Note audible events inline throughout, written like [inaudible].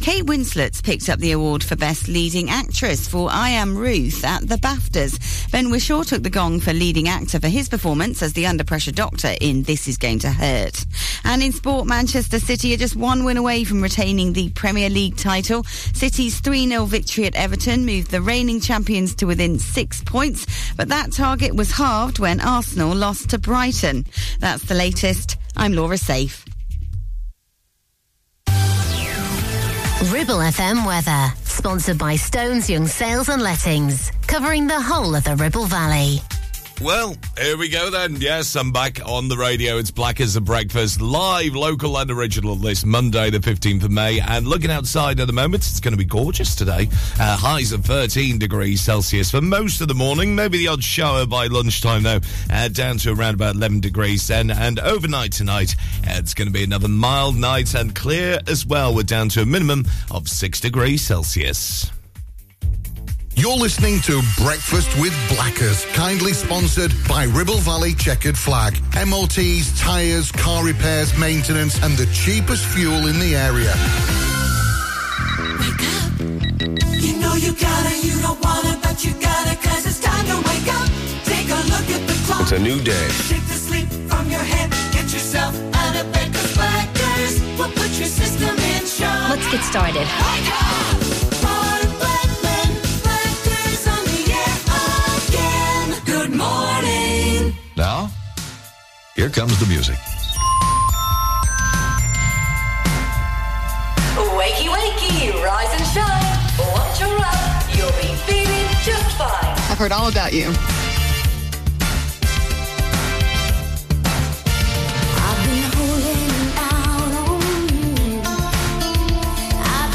Kate Winslet's picked up the award for Best Leading Actress for I Am Ruth at the BAFTAs. Ben Whishaw took the gong for leading actor for his performance as the under pressure doctor in This Is Going to Hurt. And in sport, Manchester City are just one win away from retaining the Premier League title. City's 3 0 victory at Everton moved the reigning champions to within six points, but that target was halved when Arsenal lost to Brighton. That's the latest. I'm Laura Safe. Ribble FM weather, sponsored by Stones Young Sales and Lettings, covering the whole of the Ribble Valley. Well, here we go then. Yes, I'm back on the radio. It's Black as a Breakfast, live, local and original this Monday, the 15th of May. And looking outside at the moment, it's going to be gorgeous today. Uh, highs of 13 degrees Celsius for most of the morning. Maybe the odd shower by lunchtime, though, uh, down to around about 11 degrees then. And overnight tonight, uh, it's going to be another mild night and clear as well. We're down to a minimum of 6 degrees Celsius. You're listening to Breakfast with Blackers, kindly sponsored by Ribble Valley Checkered Flag. MOTs, tyres, car repairs, maintenance, and the cheapest fuel in the area. Wake up. You know you gotta, you don't wanna, but you gotta, cause it's time to wake up. Take a look at the clock. It's a new day. Shake the sleep from your head. Get yourself out of bed, cause Blackers will put your system in shock. Let's get started. Here comes the music. Wakey, wakey, rise and shine. Once you're up, you'll be feeling just fine. I've heard all about you. I've been holding out on you. I've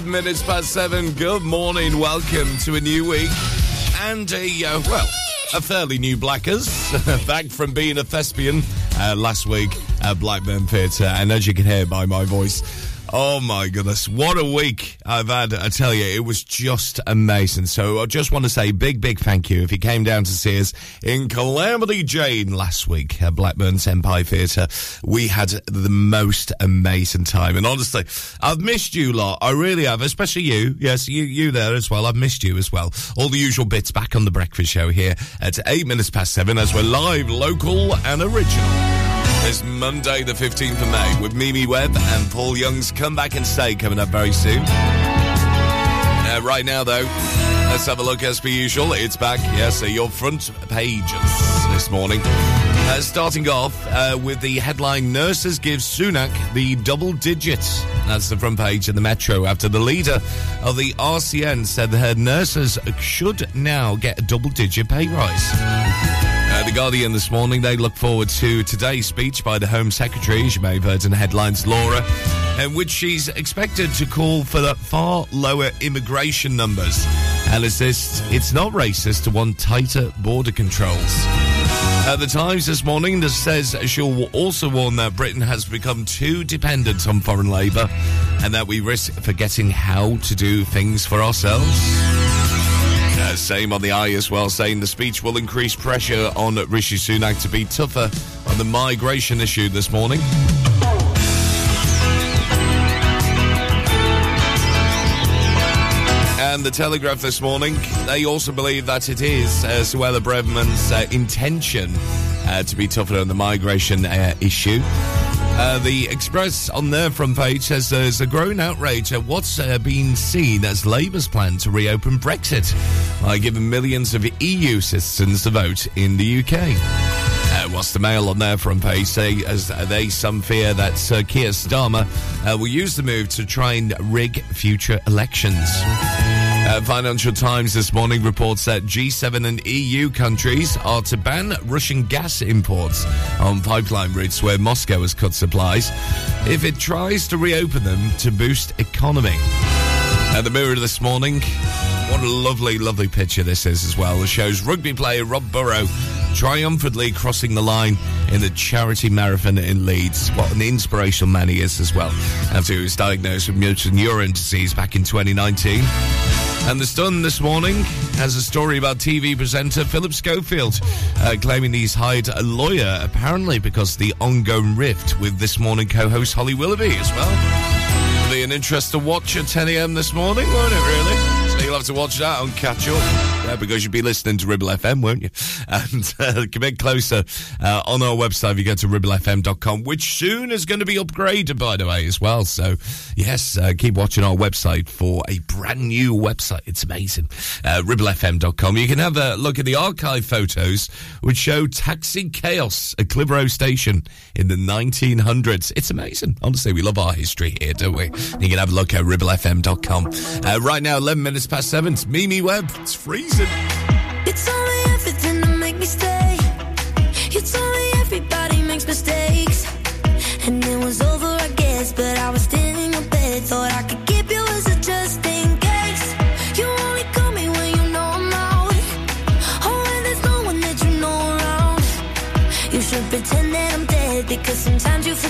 Seven minutes past seven. Good morning. Welcome to a new week and a, uh, well, a fairly new Blackers. [laughs] Back from being a thespian uh, last week at Blackburn Theatre. And as you can hear by my voice, Oh my goodness, what a week I've had. I tell you, it was just amazing. So I just want to say big, big thank you if you came down to see us in Calamity Jane last week at Blackburn Empire Theatre. We had the most amazing time. And honestly, I've missed you lot. I really have, especially you. Yes, you, you there as well. I've missed you as well. All the usual bits back on the breakfast show here at eight minutes past seven as we're live, local and original. It's Monday, the 15th of May, with Mimi Webb and Paul Young's Come Back and Stay coming up very soon. Uh, right now, though, let's have a look as per usual. It's back, yes, so your front pages this morning. Uh, starting off uh, with the headline Nurses give Sunak the double digits. That's the front page of the Metro after the leader of the RCN said that her nurses should now get a double digit pay rise. Uh, the Guardian this morning, they look forward to today's speech by the Home Secretary, as you may have heard in the headlines, Laura, in which she's expected to call for far lower immigration numbers and insist it's not racist to want tighter border controls. Uh, the Times this morning that says she'll also warn that Britain has become too dependent on foreign labour and that we risk forgetting how to do things for ourselves. Uh, same on the eye as well, saying the speech will increase pressure on Rishi Sunak to be tougher on the migration issue this morning. And the Telegraph this morning, they also believe that it is uh, Suella Braverman's uh, intention uh, to be tougher on the migration uh, issue. Uh, the Express on their front page says there's a growing outrage at what's uh, been seen as Labour's plan to reopen Brexit by giving millions of EU citizens the vote in the UK. Uh, what's the Mail on their front page say as they some fear that Sir Keir Starmer uh, will use the move to try and rig future elections. Uh, Financial Times this morning reports that G7 and EU countries are to ban Russian gas imports on pipeline routes where Moscow has cut supplies if it tries to reopen them to boost economy. At the Mirror this morning, what a lovely, lovely picture this is as well. It shows rugby player Rob Burrow triumphantly crossing the line in the charity marathon in Leeds. What an inspirational man he is as well. After he was diagnosed with motor neurone disease back in 2019. And The Sun this morning has a story about TV presenter Philip Schofield uh, claiming he's hired a lawyer, apparently because the ongoing rift with this morning co host Holly Willoughby as well. It'll Be an interest to watch at 10 a.m. this morning, won't it, really? So you'll have to watch that on catch up. Yeah, because you'll be listening to Ribble FM, won't you? [laughs] And uh, a closer uh, on our website if you go to ribblefm.com, which soon is going to be upgraded, by the way, as well. So, yes, uh, keep watching our website for a brand new website. It's amazing. Uh, ribblefm.com. You can have a look at the archive photos, which show taxi chaos at Clitheroe Station in the 1900s. It's amazing. Honestly, we love our history here, don't we? You can have a look at ribblefm.com. Uh, right now, 11 minutes past seven. It's Mimi Webb. It's freezing. You told me everything to make me stay. You told me everybody makes mistakes. And it was over, I guess. But I was still in your bed. Thought I could keep you as a just in case. You only call me when you know I'm out. Oh, when there's no one that you know around. You should pretend that I'm dead. Because sometimes you forget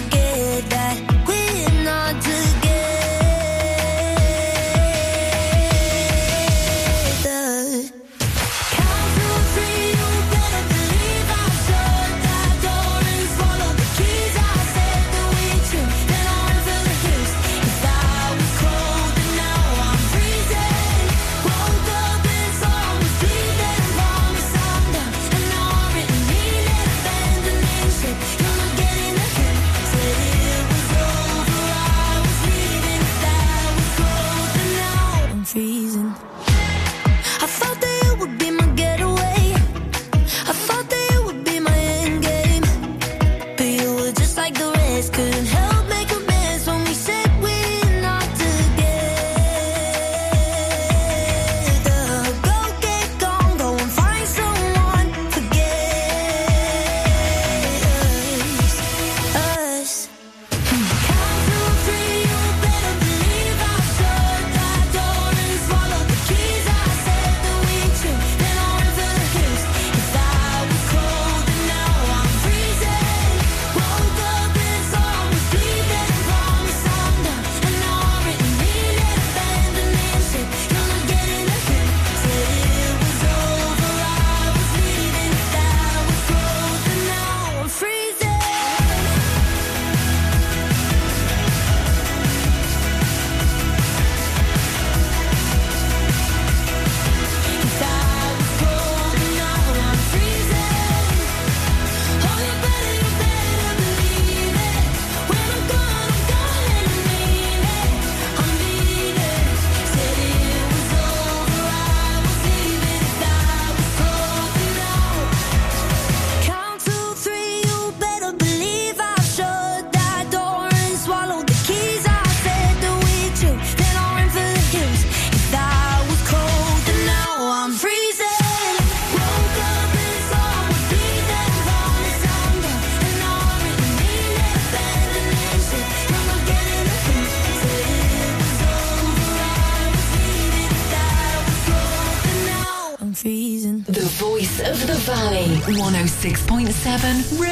7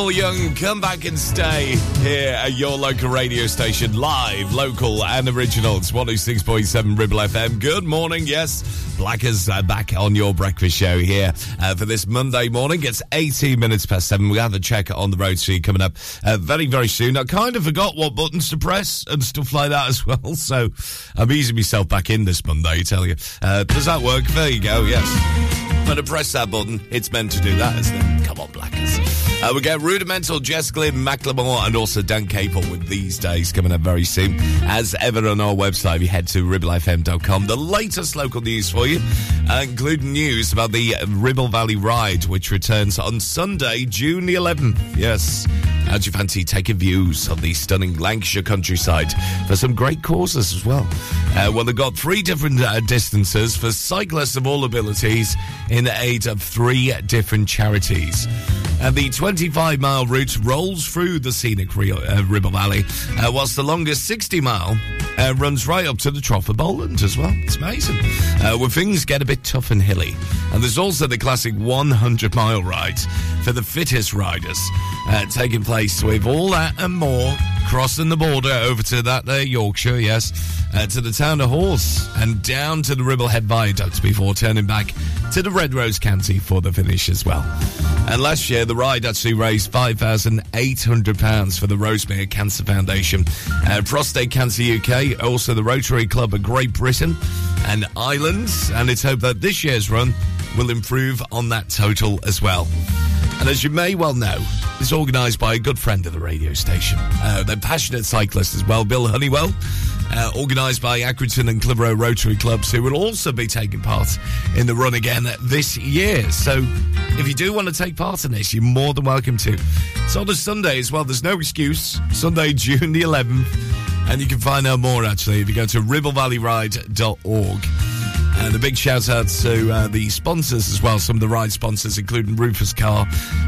Paul Young, come back and stay here at your local radio station, live, local, and original. It's 106.7 Ribble FM. Good morning, yes. Blackers are uh, back on your breakfast show here uh, for this Monday morning. It's 18 minutes past seven. We have a check on the road see coming up uh, very, very soon. I kind of forgot what buttons to press and stuff like that as [laughs] well, so I'm easing myself back in this Monday, I tell you. Uh, does that work? There you go, yes. I'm going to press that button. It's meant to do that, isn't it? Uh, we get Rudimental, Jess Glynne, Macklemore, and also Dan Caplen with These Days coming up very soon. As ever on our website, if you head to ribblefm.com, the latest local news for you, uh, including news about the Ribble Valley Ride, which returns on Sunday, June the 11th. Yes. How do you fancy taking views of the stunning Lancashire countryside for some great causes as well? Uh, well, they've got three different uh, distances for cyclists of all abilities in aid of three different charities. And the 25 mile route rolls through the scenic Rio, uh, Ribble Valley, uh, whilst the longest 60 mile uh, runs right up to the Trough of Bowland as well. It's amazing. Uh, where things get a bit tough and hilly. And there's also the classic 100 mile ride for the fittest riders, uh, taking place with all that and more crossing the border over to that there Yorkshire, yes, uh, to the town of Hawes and down to the Ribblehead Viaduct before turning back to the Red Rose County for the finish as well. And last year, the ride actually raised £5,800 for the Rosemere Cancer Foundation, uh, Prostate Cancer UK, also the Rotary Club of Great Britain and Ireland. And it's hoped that this year's run will improve on that total as well. And as you may well know, it's organised by a good friend of the radio station. Uh, they're passionate cyclists as well, Bill Honeywell. Uh, organised by Accrington and Clitheroe Rotary Clubs, who will also be taking part in the run again this year. So, if you do want to take part in this, you're more than welcome to. It's on a Sunday as well. There's no excuse. Sunday, [laughs] June the 11th, and you can find out more actually if you go to ribblevalleyRide.org. And a big shout out to uh, the sponsors as well, some of the ride sponsors, including Rufus Car.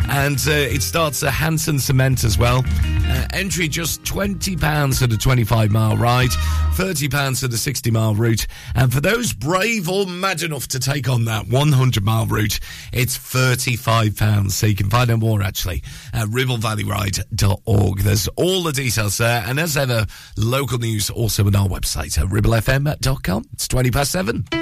And uh, it starts at Hanson Cement as well. Uh, entry just £20 for the 25 mile ride, £30 for the 60 mile route. And for those brave or mad enough to take on that 100 mile route, it's £35. So you can find out more actually at ribblevalleyRide.org. There's all the details there. And as ever, local news also on our website at ribblefm.com. It's 20 past 7.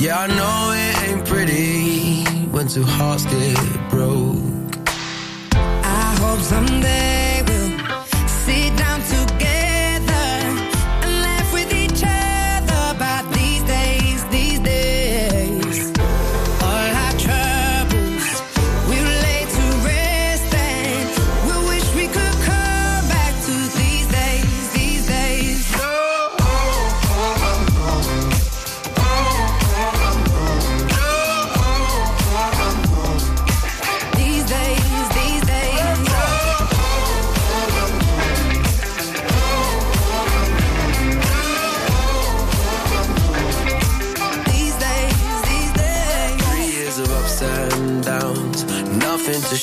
Yeah, I know it ain't pretty when two hearts get broke. I hope someday we'll sit down together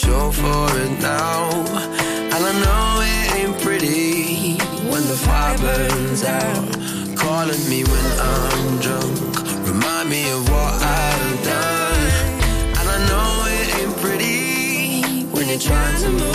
show for it now. And I know it ain't pretty when the fire burns out. Calling me when I'm drunk, remind me of what I've done. And I know it ain't pretty when you're trying to move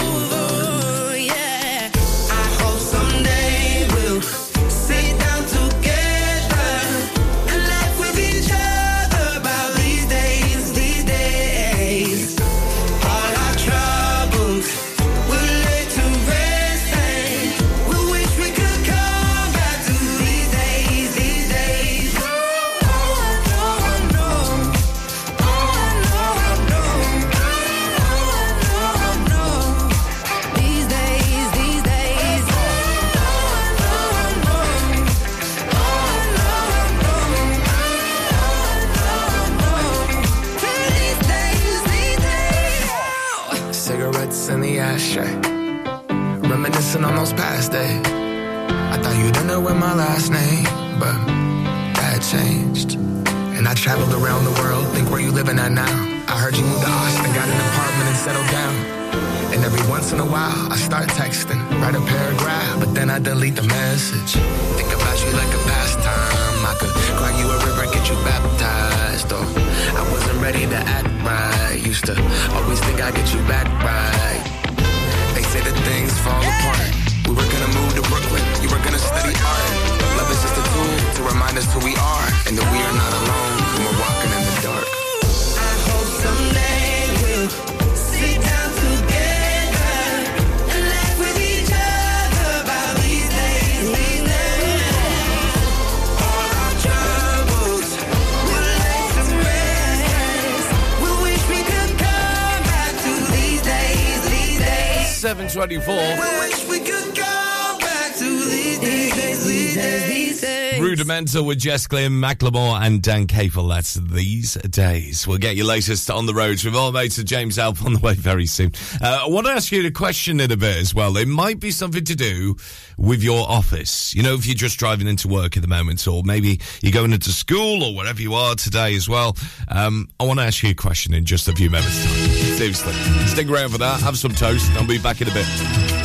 traveled around the world, think where you living at now. I heard you moved to Austin, got an apartment and settled down. And every once in a while, I start texting, write a paragraph, but then I delete the message. Think about you like a pastime. I could cry you a river, get you baptized. Or I wasn't ready to act right. Used to always think I'd get you back right. They say that things fall apart. We were gonna move to Brooklyn. You were gonna study art. Love is just a tool to remind us who we are and that we are not alone we're walking in the dark. I hope someday we'll sit down together and laugh with each other about these days, these days. All our troubles will lay to rest. We wish we could come back to these days, these days. 724. We wish we could Rudimental with Jess Glynne, Macklemore, and Dan Caplen. That's these days. We'll get your latest on the roads with all mates of James Alp on the way very soon. Uh, I want to ask you a question in a bit as well. It might be something to do with your office. You know, if you're just driving into work at the moment, or maybe you're going into school or wherever you are today as well. Um, I want to ask you a question in just a few moments' time. Seriously. Stick around for that. Have some toast. I'll be back in a bit.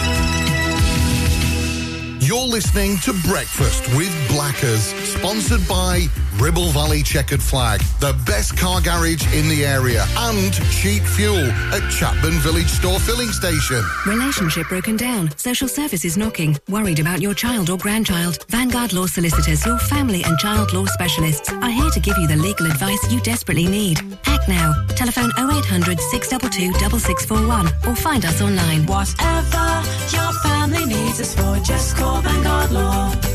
You're listening to Breakfast with Blackers, sponsored by Ribble Valley Checkered Flag, the best car garage in the area, and cheap fuel at Chapman Village Store Filling Station. Relationship broken down. Social services knocking. Worried about your child or grandchild. Vanguard Law Solicitors, your family and child law specialists, are here to give you the legal advice you desperately need. Act now. Telephone 0800 622 6641 or find us online. Whatever your family needs us for, just call Vanguard Law.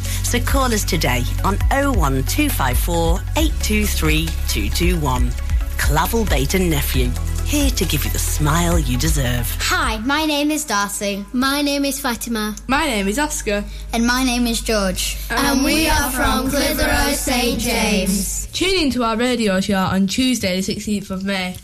So call us today on 01254 823 221. Clavel Bait and Nephew, here to give you the smile you deserve. Hi, my name is Darcy. My name is Fatima. My name is Oscar. And my name is George. And we are from Clitheroe St James. Tune in to our radio show on Tuesday, the 16th of May.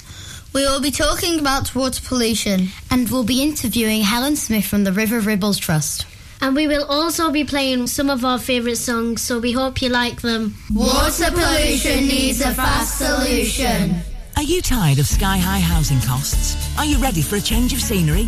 We will be talking about water pollution and we'll be interviewing Helen Smith from the River Ribbles Trust. And we will also be playing some of our favourite songs, so we hope you like them. Water pollution needs a fast solution. Are you tired of sky high housing costs? Are you ready for a change of scenery?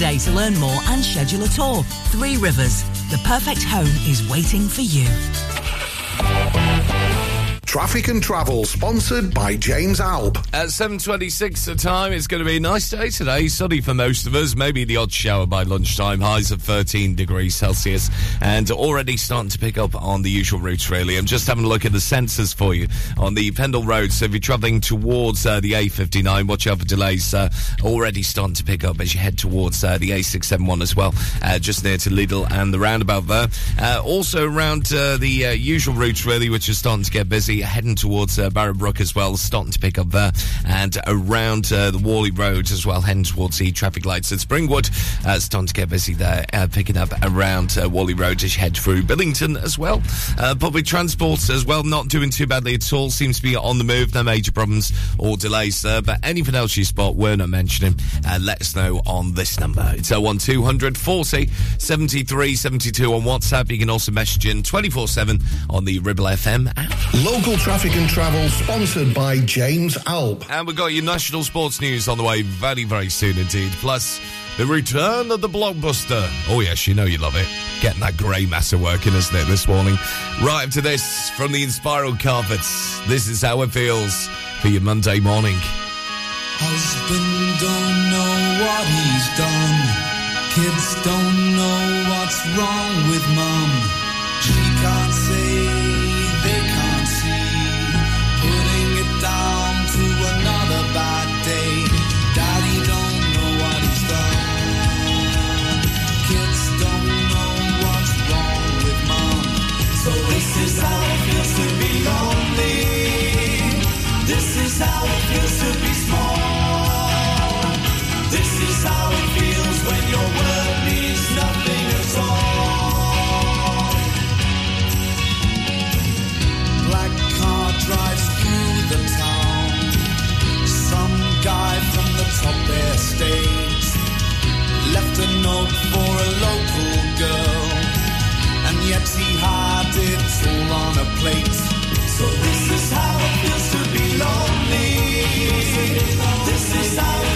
to learn more and schedule a tour. Three Rivers, the perfect home is waiting for you. Traffic and Travel, sponsored by James Alp. At 7.26 the time, it's going to be a nice day today. Sunny for most of us. Maybe the odd shower by lunchtime. Highs of 13 degrees Celsius. And already starting to pick up on the usual routes, really. I'm just having a look at the sensors for you on the Pendle Road. So if you're travelling towards uh, the A59, watch out for delays. Uh, already starting to pick up as you head towards uh, the A671 as well. Uh, just near to Lidl and the roundabout there. Uh, also around uh, the usual routes, really, which is starting to get busy. Heading towards uh, Barrowbrook as well, starting to pick up there. And around uh, the Whalley Road as well, heading towards the traffic lights at Springwood. Uh, starting to get busy there, uh, picking up around uh, Whalley Road as you head through Billington as well. Uh, public transport as well, not doing too badly at all. Seems to be on the move, no major problems or delays there. But anything else you spot we're not mentioning, uh, let us know on this number. It's 01200 40 73 72 on WhatsApp. You can also message in 24 7 on the Ribble FM app. Local traffic and travel, sponsored by James Alp. And we've got your national sports news on the way very, very soon indeed. Plus, the return of the blockbuster. Oh, yes, you know you love it. Getting that grey massa working, isn't it, this morning? Right up to this from the Inspiral Carpets. This is how it feels for your Monday morning. Husband don't know what he's done. Kids don't know what's wrong with mum. She can't on a plate. So this is how it feels to be lonely. This is how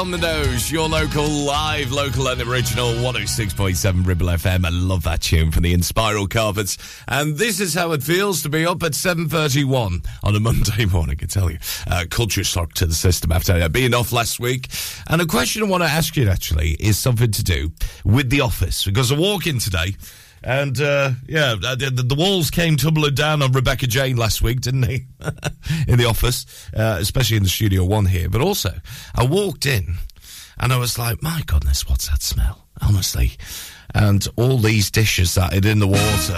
on the nose, your local live, local and original 106.7 Ribble FM. I love that tune from the Inspiral Carpets. And this is how it feels to be up at 7.31 on a Monday [laughs] morning, I can tell you. Uh, culture shock to the system after being off last week. And a question I want to ask you actually is something to do with the office. Because I walk in today and, uh, yeah, uh, the, the walls came tumbling down on Rebecca Jane last week, didn't they? [laughs] in the office, uh, especially in the Studio One here. But also, I walked in and I was like, my goodness, what's that smell? Honestly. And all these dishes that are in the water.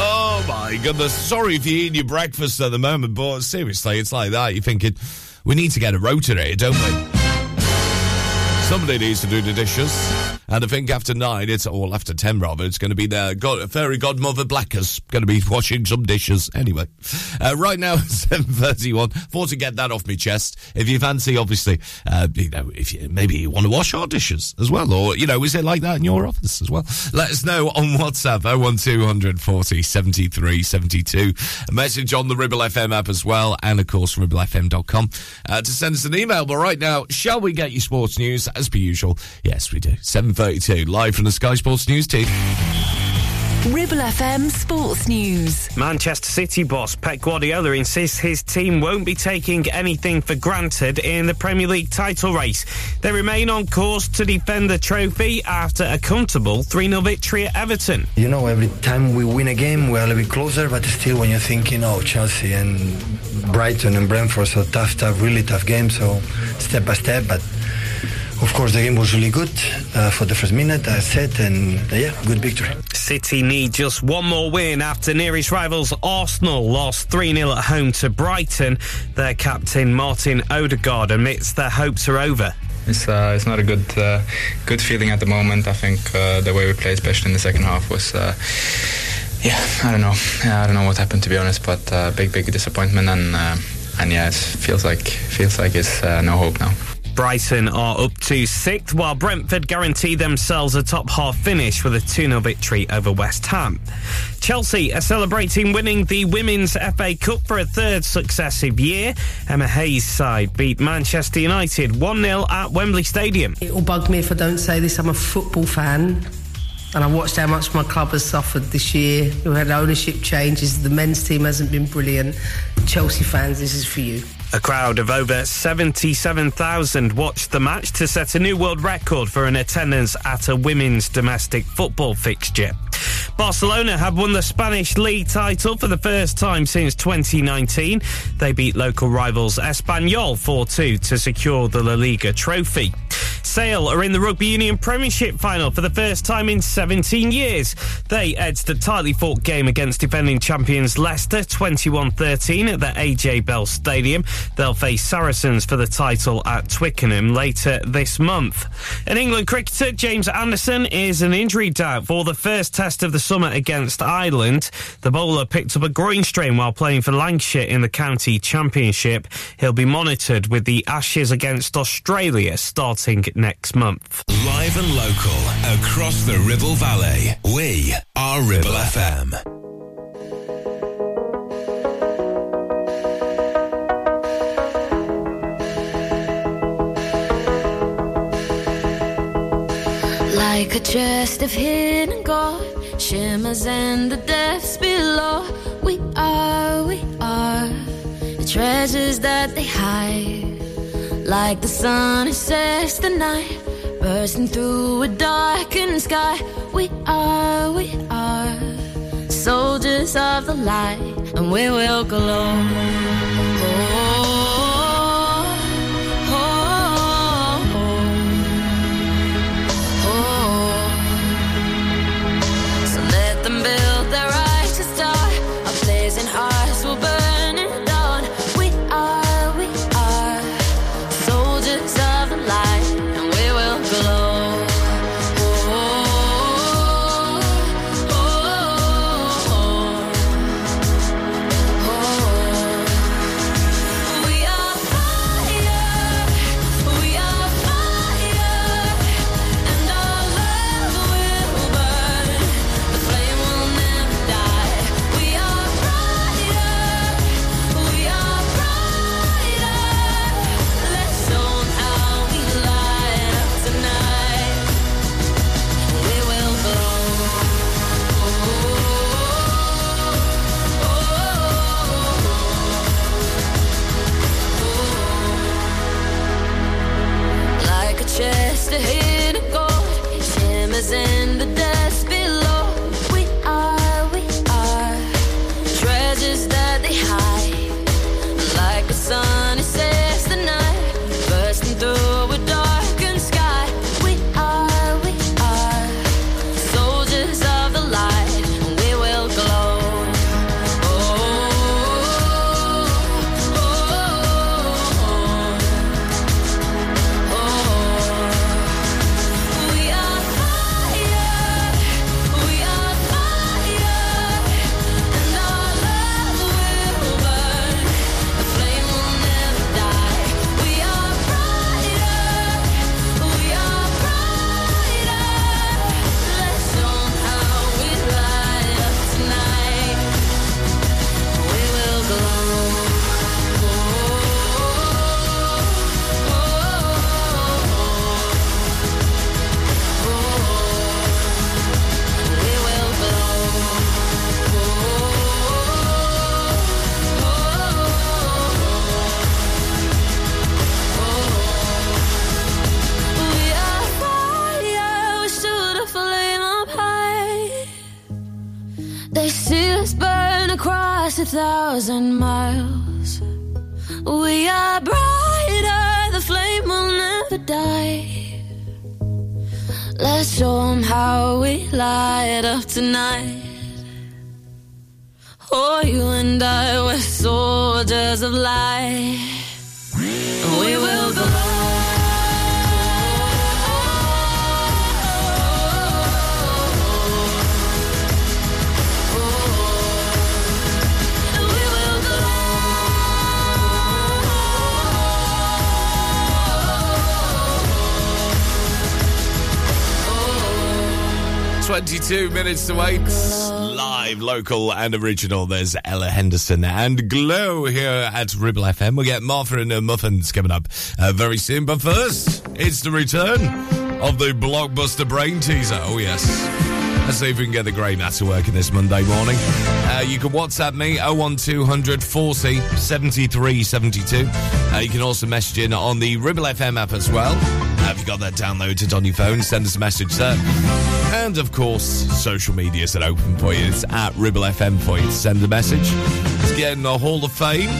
Oh my goodness. Sorry if you're eating your breakfast at the moment, but seriously, it's like that. You're thinking, we need to get a rota here, don't we? Somebody needs to do the dishes. And I think after nine, it's, all after ten rather, it's going to be their god, fairy godmother Blackers going to be washing some dishes. Anyway, uh, right now, [laughs] 7.31. Thought to get that off my chest. If you fancy, obviously, uh, you know, if you, maybe you want to wash our dishes as well, or, you know, is it like that in your office as well? Let us know on WhatsApp, 01200 40 73 72. A message on the Ribble FM app as well, and of course, ribblefm.com uh, to send us an email. But right now, shall we get you sports news as per usual? Yes, we do. 7.32, live from the Sky Sports News team. Ribble FM Sports News. Manchester City boss Pep Guardiola insists his team won't be taking anything for granted in the Premier League title race. They remain on course to defend the trophy after a comfortable 3 0 victory at Everton. You know, every time we win a game, we're a little bit closer, but still, when you're thinking, oh, Chelsea and Brighton and Brentford, so tough, tough, really tough game, so step by step, but of course, the game was really good uh, for the first minute, I said, and uh, yeah, good victory. City need just one more win after nearest rivals Arsenal lost 3 0 at home to Brighton. Their captain Martin Odegaard admits their hopes are over. It's uh, it's not a good uh, good feeling at the moment. I think uh, the way we played, especially in the second half, was. Uh, yeah, I don't know. Yeah, I don't know what happened to be honest, but uh, big, big disappointment, and uh, and yeah, it feels like feels like it's uh, no hope now. Brighton are up to sixth, while Brentford guarantee themselves a top half finish with a 2 0 victory over West Ham. Chelsea are celebrating winning the Women's FA Cup for a third successive year. Emma Hayes' side beat Manchester United 1 0 at Wembley Stadium. It will bug me if I don't say this. I'm a football fan. and I watched how much my club has suffered this year. We've had ownership changes. The men's team hasn't been brilliant. Chelsea fans, this is for you. A crowd of over 77,000 watched the match to set a new world record for an attendance at a women's domestic football fixture. Barcelona have won the Spanish league title for the first time since 2019. They beat local rivals Espanyol 4-2 to secure the La Liga trophy. Sale are in the Rugby Union Premiership final for the first time in 17 years. They edged a tightly fought game against defending champions Leicester 21-13 at the AJ Bell Stadium. They'll face Saracens for the title at Twickenham later this month. An England cricketer, James Anderson, is an injury doubt for the first test of the summer against Ireland. The bowler picked up a groin strain while playing for Lancashire in the county championship. He'll be monitored with the Ashes against Australia starting next month. Live and local across the Ribble Valley. We are Ribble FM. Like a chest of hidden gold shimmers in the depths below. We are, we are the treasures that they hide. Like the sun, it sets the night, bursting through a darkened sky. We are, we are soldiers of the light, and we will glow. Oh, minutes to eight. Live, local, and original. There's Ella Henderson and Glow here at Ribble FM. We'll get Martha and her muffins coming up uh, very soon. But first, it's the return of the blockbuster brain teaser. Oh yes. Let's see if we can get the grey matter working this Monday morning. Uh, you can WhatsApp me 01200 40 73 72. Uh, you can also message in on the Ribble FM app as well. If you got that downloaded on your phone, send us a message there. And of course, social medias are open for you. It's at Ribble FM for you send a message. Let's get the Hall of Fame.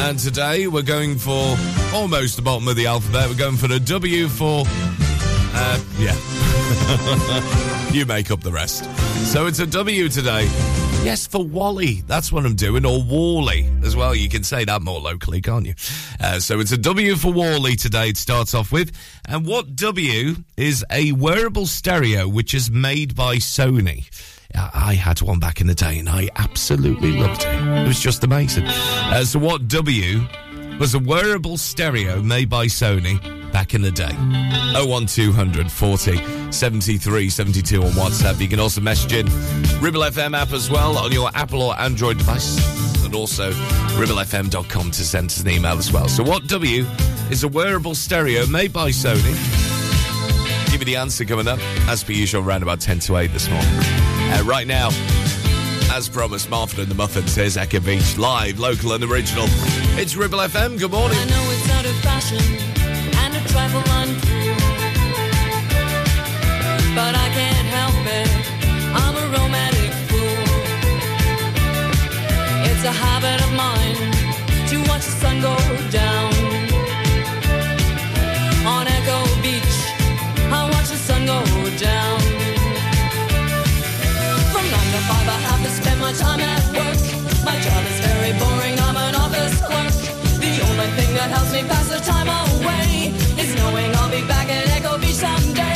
And today we're going for almost the bottom of the alphabet. We're going for the W for. Uh, yeah. [laughs] you make up the rest. So it's a W today. Yes, for Wally. That's what I'm doing. Or Wally as well. You can say that more locally, can't you? Uh, so it's a W for Wally today to start off with. And what W is a wearable stereo which is made by Sony? I I had one back in the day and I absolutely loved it. It was just amazing. Uh, so, what W was a wearable stereo made by Sony back in the day? 01200 40 73 72 on WhatsApp. You can also message in Ribble FM app as well on your Apple or Android device. And also ribblefm.com to send us an email as well. So, what W is a wearable stereo made by Sony? Give me the answer coming up, as per usual, around about 10 to 8 this morning. Uh, right now, as promised, Martha and the Muffins, here's Echo Beach, live, local and original. It's Ribble FM, good morning. I know it's out of fashion and a trifle. But I can't help it. I'm a romantic fool. It's a habit of mine to watch the sun go down. On Echo Beach, I watch the sun go down. My time at work. My job is very boring, I'm an office clerk. The only thing that helps me pass the time away is knowing I'll be back at Echo Beach someday.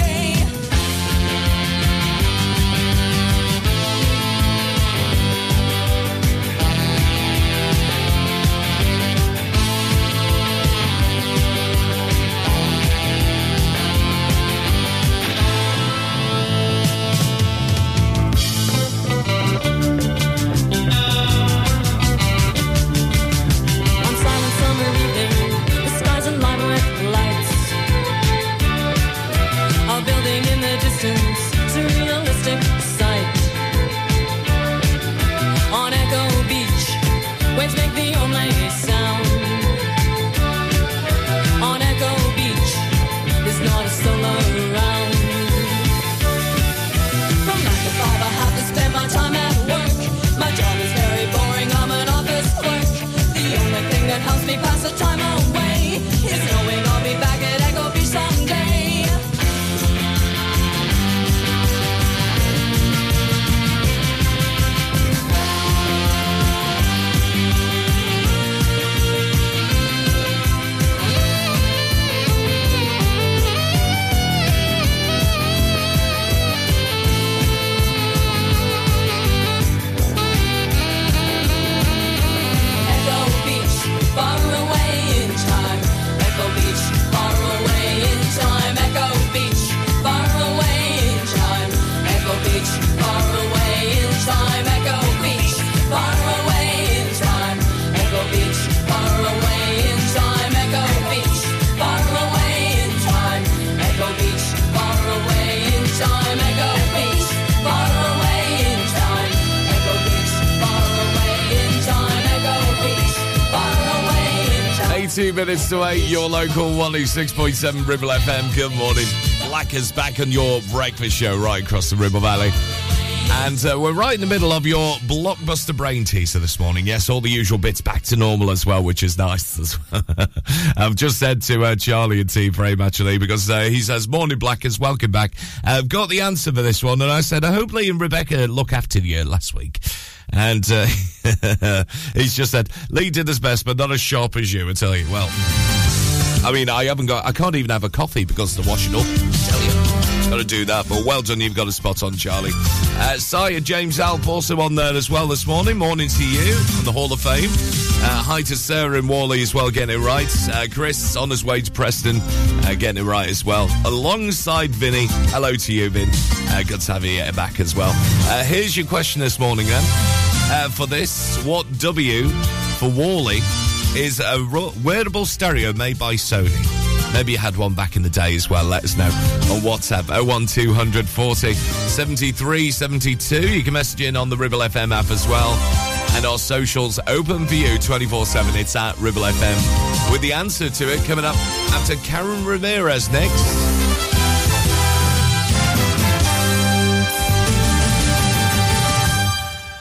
Minutes to 8, your local 106.7 Ribble FM. Good morning. Blackers back on your breakfast show right across the Ribble Valley. And uh, we're right in the middle of your blockbuster brain teaser this morning. Yes, all the usual bits back to normal as well, which is nice. [laughs] I've just said to uh, Charlie and T Frame actually because uh, he says, "Morning, Blackers, welcome back." I've got the answer for this one, and I said, "I hope Lee and Rebecca look after you last week." And uh, [laughs] [laughs] he's just said, "Lee did his best, but not as sharp as you." I tell you, well. I mean, I haven't got. I can't even have a coffee because of the washing up. I tell you, got to do that. But well done, you've got a spot on, Charlie. Uh, Saya James Alp also on there as well this morning. Morning to you from the Hall of Fame. Uh, hi to Sarah and Wally as well, getting it right. Uh, Chris on his way to Preston, uh, getting it right as well. Alongside Vinny. Hello to you, Vin. Uh, good to have you back as well. Uh, here's your question this morning, then. Uh, for this, what W for Wally is a wearable stereo made by Sony. Maybe you had one back in the day as well. Let us know on WhatsApp 01200 40 73 72. You can message in on the Ribble FM app as well. And our socials open for you 24 7. It's at Ribble FM. With the answer to it coming up after Karen Ramirez next.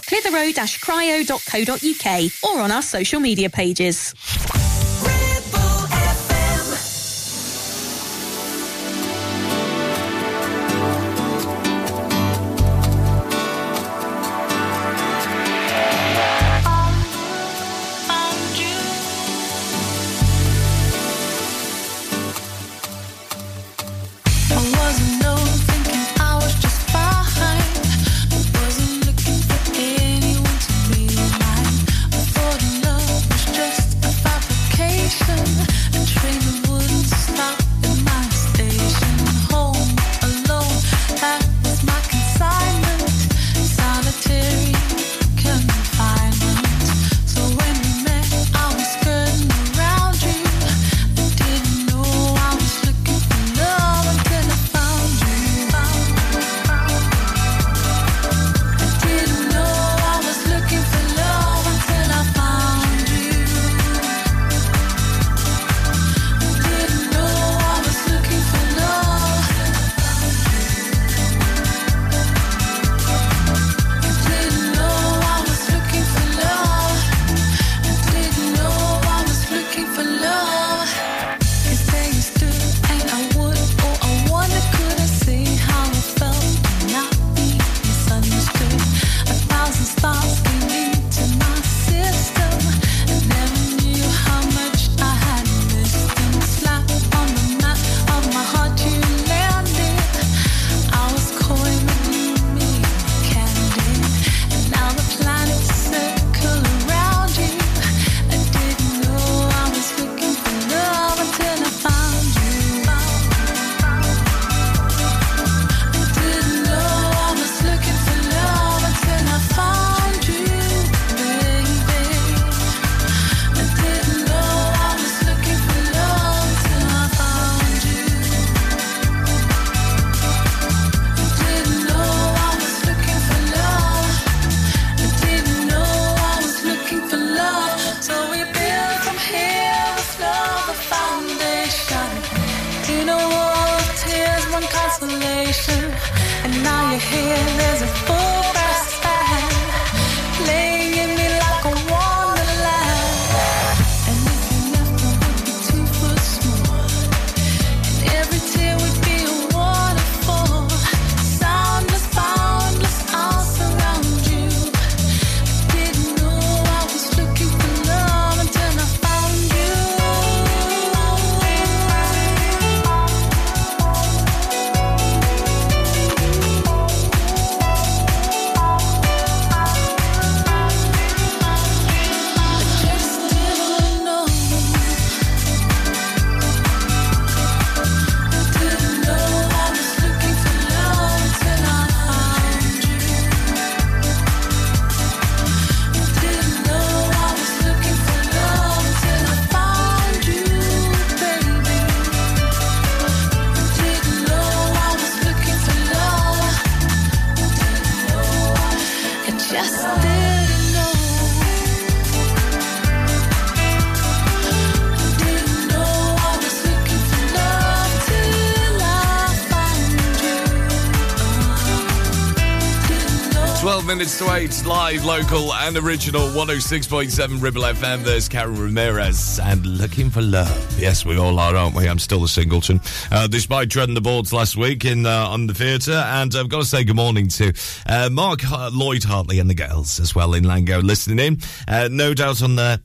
clitheroe-cryo.co.uk or on our social media pages. Minutes to 8, live, local, and original 106.7 Ribble FM. There's Karen Ramirez and looking for love. Yes, we all are, aren't we? I'm still a singleton. Uh, despite treading the boards last week in uh, on the theatre, and I've got to say good morning to uh, Mark Har- Lloyd Hartley and the girls as well in Langho listening in. Uh, no doubt on the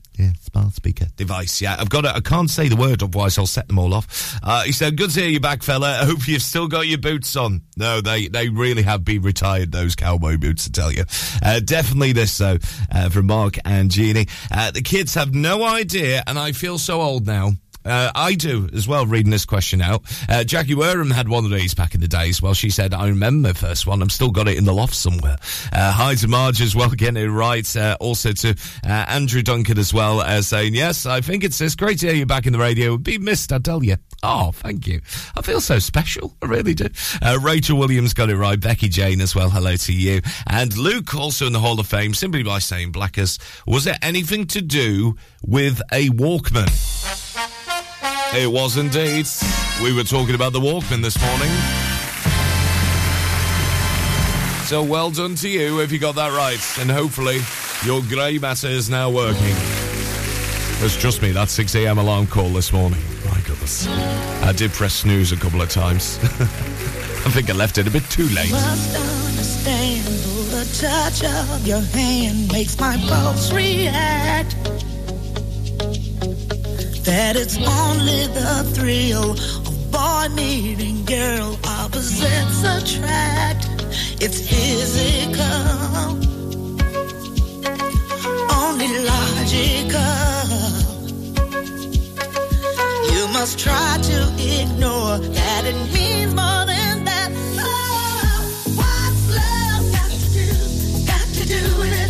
Yeah, I've got it. I can't say the word, otherwise I'll set them all off. Uh, he said, "Good to hear you back, fella. I hope you've still got your boots on." No, they they really have been retired. Those cowboy boots, I tell you. Uh, definitely this though uh, from Mark and Jeannie. Uh, the kids have no idea, and I feel so old now. Uh, I do as well, reading this question out. Uh, Jackie Wareham had one of these back in the days. Well, she said, I remember the first one. I'm still got it in the loft somewhere. Uh, hi to Marge as well, [laughs] getting it right. Uh, also to uh, Andrew Duncan as well, uh, saying, yes, I think it's, it's great to hear you back in the radio. Be missed, I tell you. Oh, thank you. I feel so special. I really do. Uh, Rachel Williams got it right. Becky Jane as well. Hello to you. And Luke also in the Hall of Fame simply by saying, Blackers, was it anything to do with a Walkman? It was indeed. We were talking about the Walkman this morning. So well done to you if you got that right. And hopefully your grey matter is now working. It's just me, that 6am alarm call this morning. My goodness. I did press snooze a couple of times. [laughs] I think I left it a bit too late. the touch of your hand makes my pulse react. That it's only the thrill of boy meeting girl opposites attract. It's physical, only logical. You must try to ignore that it means more than that. Oh, what's love got to do? Got to do with it.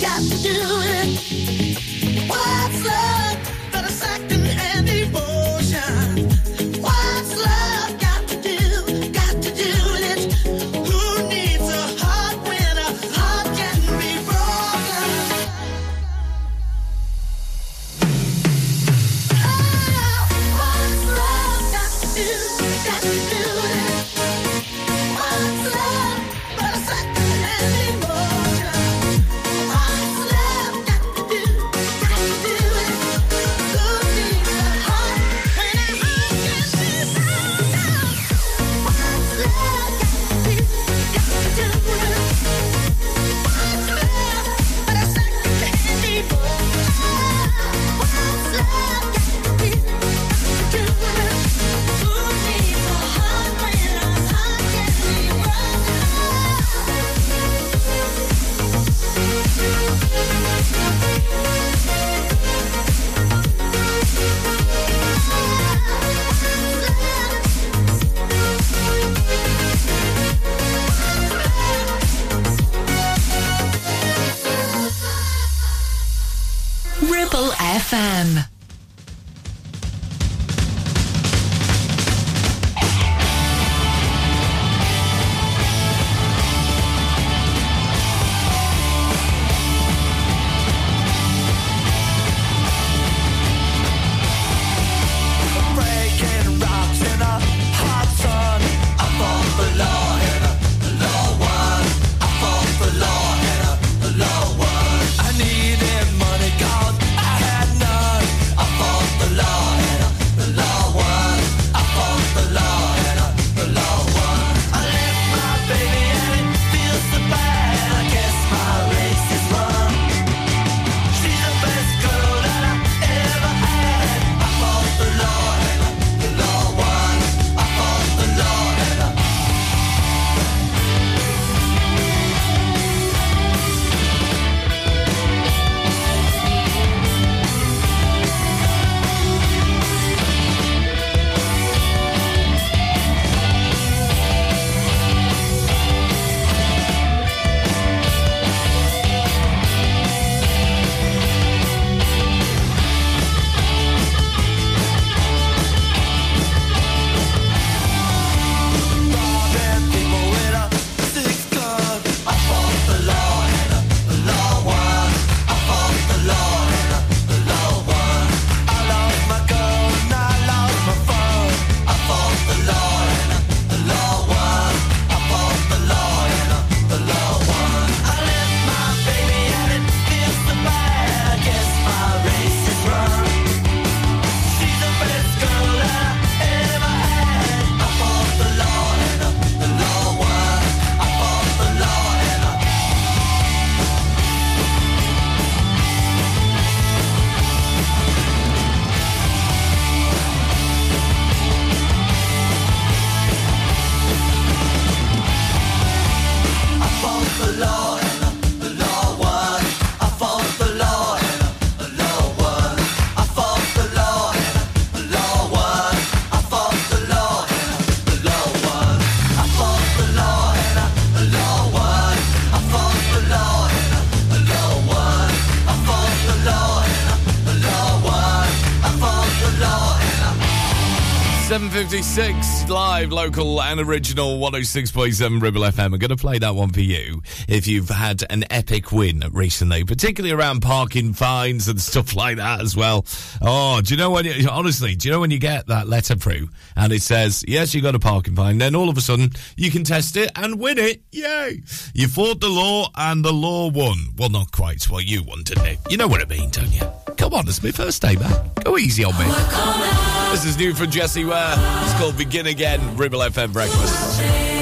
Got to do it. What's love FM. 756 live, local and original 106.7 Ribble FM. I'm going to play that one for you if you've had an epic win recently, particularly around parking fines and [laughs] stuff like that as well. Oh, do you know when you, honestly, do you know when you get that letter through and it says, yes, you got a parking fine, then all of a sudden you can test it and win it. Yay. You fought the law and the law won. Well, not quite. Well, you didn't it? You know what I mean, don't you? Come on, it's my first day back. Go easy on me. This is new from Jessie Ware. It's called Begin Again, Ribble FM Breakfast.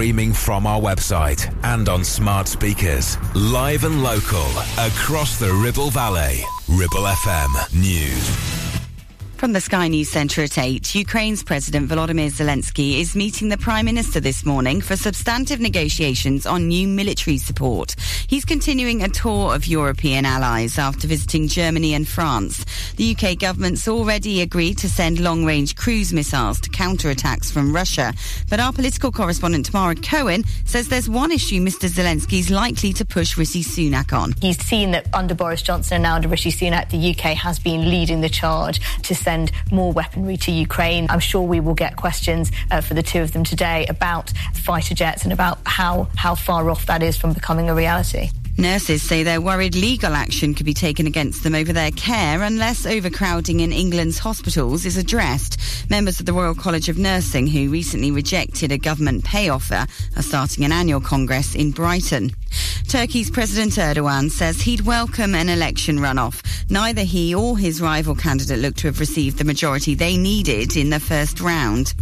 Streaming from our website and on smart speakers. Live and local across the Ribble Valley. Ribble FM News. From the Sky News Centre at 8, Ukraine's President Volodymyr Zelensky is meeting the Prime Minister this morning for substantive negotiations on new military support. He's continuing a tour of European allies after visiting Germany and France. The UK government's already agreed to send long-range cruise missiles to counter attacks from Russia. But our political correspondent Tamara Cohen says there's one issue Mr Zelensky's likely to push Rishi Sunak on. He's seen that under Boris Johnson and now under Rishi Sunak, the UK has been leading the charge to send more weaponry to Ukraine. I'm sure we will get questions uh, for the two of them today about fighter jets and about how, how far off that is from becoming a reality. Nurses say they're worried legal action could be taken against them over their care unless overcrowding in England's hospitals is addressed. Members of the Royal College of Nursing, who recently rejected a government pay offer, are starting an annual congress in Brighton. Turkey's President Erdogan says he'd welcome an election runoff. Neither he or his rival candidate look to have received the majority they needed in the first round.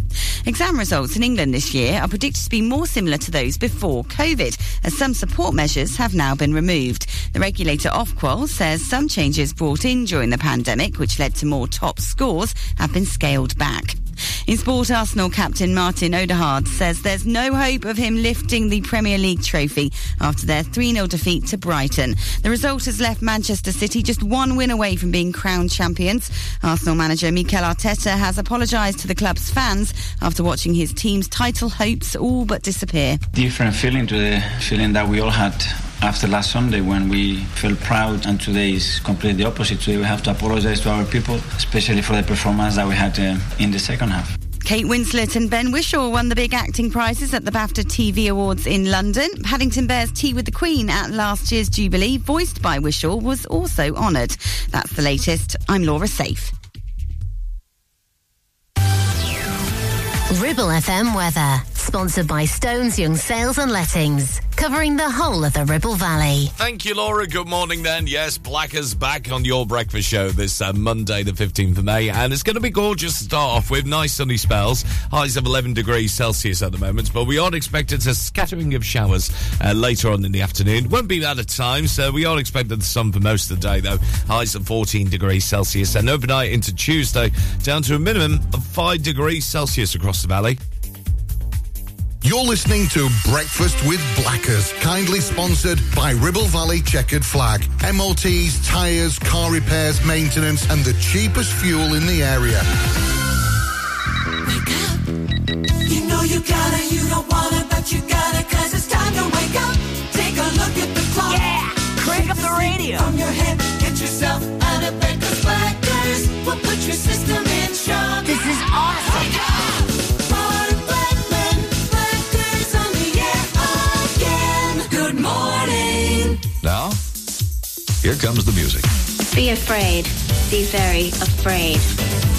Exam results in England this year are predicted to be more similar to those before COVID, as some support measures have now been removed. The regulator Ofqual says some changes brought in during the pandemic, which led to more top scores, have been scaled back. In sport, Arsenal captain Martin Odegaard says there's no hope of him lifting the Premier League trophy after their 3-0 defeat to Brighton. The result has left Manchester City just one win away from being crowned champions. Arsenal manager Mikel Arteta has apologised to the club's fans after watching his team's title hopes all but disappear. different feeling to the feeling that we all had after last Sunday when we felt proud, and today is completely the opposite. Today we have to apologize to our people, especially for the performance that we had uh, in the second half. Kate Winslet and Ben Whishaw won the big acting prizes at the BAFTA TV Awards in London. Paddington Bear's Tea with the Queen at last year's Jubilee, voiced by Whishaw, was also honoured. That's the latest. I'm Laura Safe. Ribble FM weather, sponsored by Stones Young Sales and Lettings, covering the whole of the Ribble Valley. Thank you, Laura. Good morning, then. Yes, Blackers back on your breakfast show this uh, Monday, the 15th of May, and it's going to be gorgeous to start off with. Nice sunny spells, highs of 11 degrees Celsius at the moment, but we are expected a scattering of showers uh, later on in the afternoon. Won't be that at times, so we are expecting the sun for most of the day, though. Highs of 14 degrees Celsius, and overnight into Tuesday, down to a minimum of 5 degrees Celsius across the valley. You're listening to Breakfast with Blackers, kindly sponsored by Ribble Valley Checkered Flag. MOTs, tyres, car repairs, maintenance, and the cheapest fuel in the area. Wake up. You know you gotta, you don't wanna, but you gotta, cause it's time to wake up. Take a look at the clock. Yeah, crank up the radio. From your head, get yourself out of bed, cause Blackers will put your system in shock. Here comes the music. Be afraid. Be very afraid.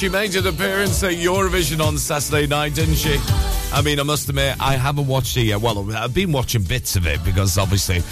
She made an appearance at Eurovision on Saturday night, didn't she? I mean, I must admit, I haven't watched it yet. Well, I've been watching bits of it because obviously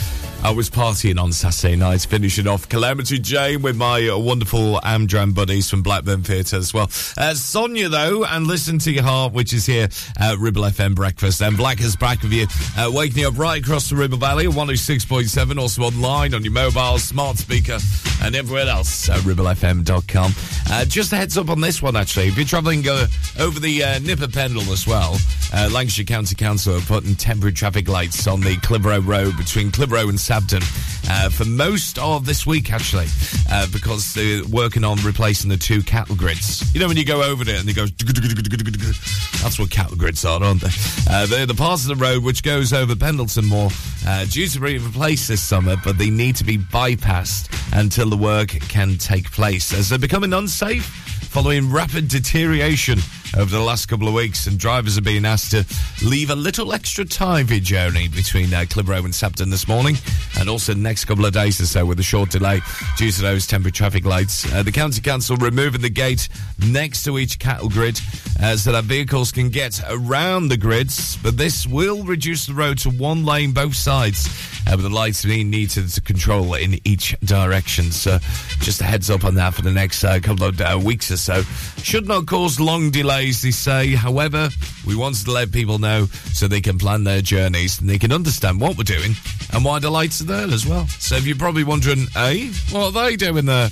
I was partying on Saturday night, finishing off Calamity Jane with my wonderful Amdram buddies from Blackburn Theatre as well. Uh, Sonia, though, and Listen to Your Heart, which is here at Ribble FM Breakfast. And Black is back with you, uh, waking you up right across the Ribble Valley, 106.7, also online on your mobile, smart speaker, and everywhere else at ribblefm.com. Uh, just a heads up on this one, actually. If you're travelling uh, over the uh, Nick of Pendle as well, uh, Lancashire County Council are putting temporary traffic lights on the Clitheroe Road between Clitheroe and Sabden uh, for most of this week, actually, uh, because they're working on replacing the two cattle grids. You know, when you go over there and they go, [laughs] that's what cattle grids are, aren't they? Uh, they're the parts of the road which goes over Pendleton Moor, uh, due to be replaced this summer, but they need to be bypassed until the work can take place as they're becoming unsafe following rapid deterioration over the last couple of weeks, and drivers are being asked to leave a little extra time for your journey between uh, Clitheroe and Sabden this morning, and also the next couple of days or so with a short delay due to those temporary traffic lights. Uh, the County Council removing the gate next to each cattle grid uh, so that vehicles can get around the grids, but this will reduce the road to one lane both sides, uh, with the lights being needed to control in each direction. So just a heads up on that for the next uh, couple of uh, weeks or so. Should not cause long delays, they say. However, we wanted to let people know so they can plan their journeys and they can understand what we're doing and why the lights are there as well. So if you're probably wondering, hey, what are they doing there?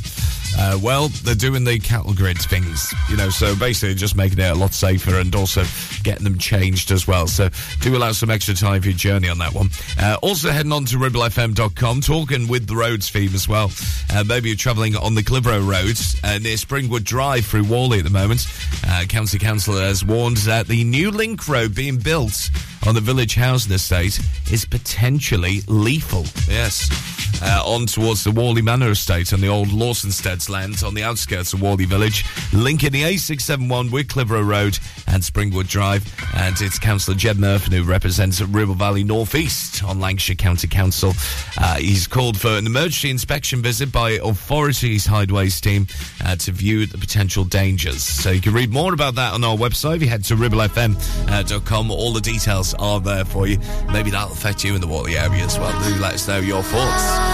Uh, well, they're doing the cattle grid things, you know, so basically just making it a lot safer and also getting them changed as well. So do allow some extra time for your journey on that one. Uh, also heading on to ribblefm.com, talking with the roads theme as well. Uh, maybe you're travelling on the Clitheroe Road uh, near Springwood Drive through Whalley at the moment. Uh, County Council has warned that the new link road being built on the village housing estate is potentially lethal. Yes. Uh, on towards the Whalley Manor estate and the old Lawsonsteads land on the outskirts of Whalley village, linking the A671 with Clitheroe Road and Springwood Drive. And it's Councillor Ged Mirfin who represents Ribble Valley North East on Lancashire County Council. Uh, he's called for an emergency inspection visit by Authorities Highways team uh, to view the potential dangers. So you can read more about that on our website. If you head to ribblefm.com, all the details are there for you. Maybe that'll affect you in the Whalley area as well. Do let us know your thoughts.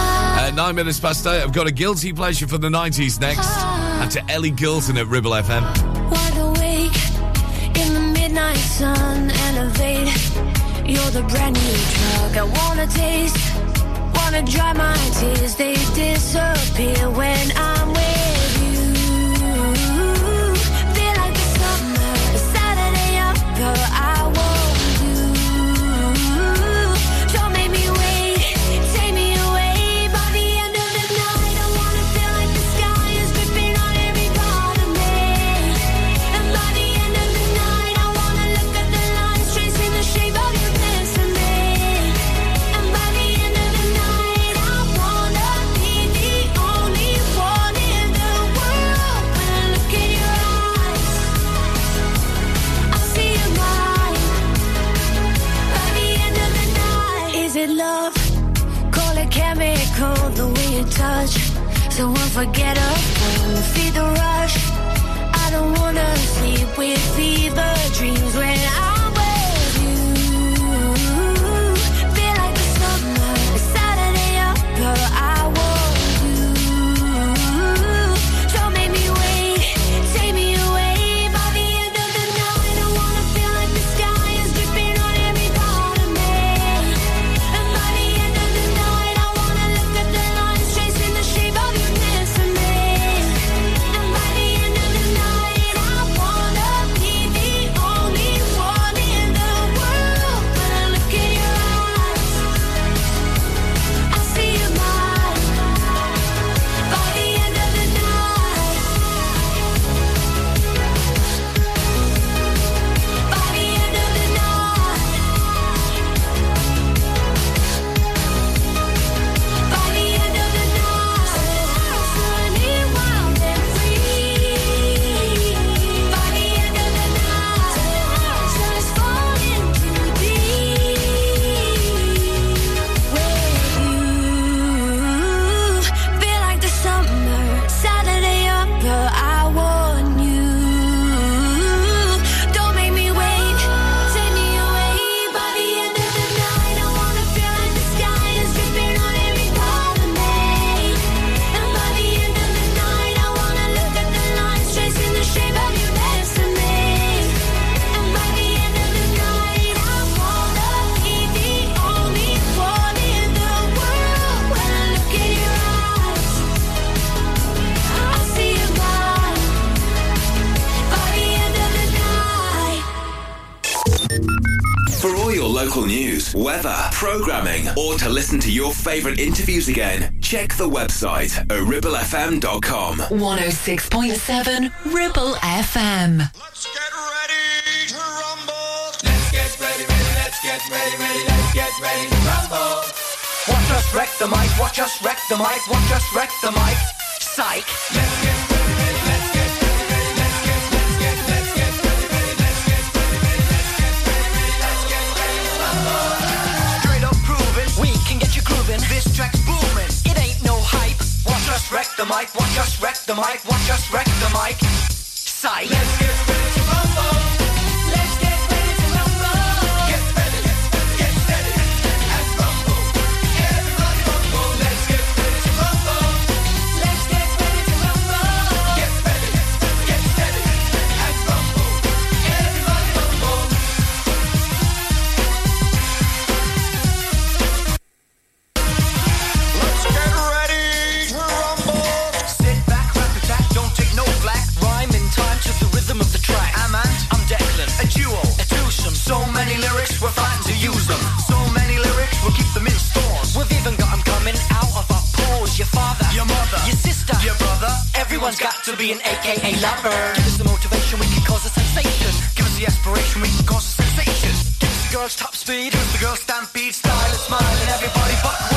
Uh, nine minutes past eight. I've got a guilty pleasure for the 90s next. And to Ellie Goulding at Ribble FM. Wide awake in the midnight sun, elevate. You're the brand new drug I wanna taste. Wanna dry my tears, they disappear when I'm with you. Feel like the summer, Saturday upper. Love? Call it chemical, the way you touch. So unforgettable, feed the rush. I don't wanna sleep with fever dreams when I'm news, weather, programming, or to listen to your favourite interviews again, check the website at ribblefm.com. 106.7 Ribble FM. Let's get ready to rumble. Let's get ready, ready, let's get ready, ready, let's get ready to rumble. Watch us wreck the mic, watch us wreck the mic, watch us wreck the mic. Psych. Let's This track's booming, it ain't no hype. Watch us wreck the mic, watch us wreck the mic, watch us wreck the mic. Psych. Let's get ready to rumble. Everyone's got to be an AKA lover. Give us the motivation, we can cause a sensation. Give us the aspiration, we can cause a sensation. Give us the girls top speed, give us the girls stampede, style and smile, and everybody buck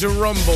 to rumble.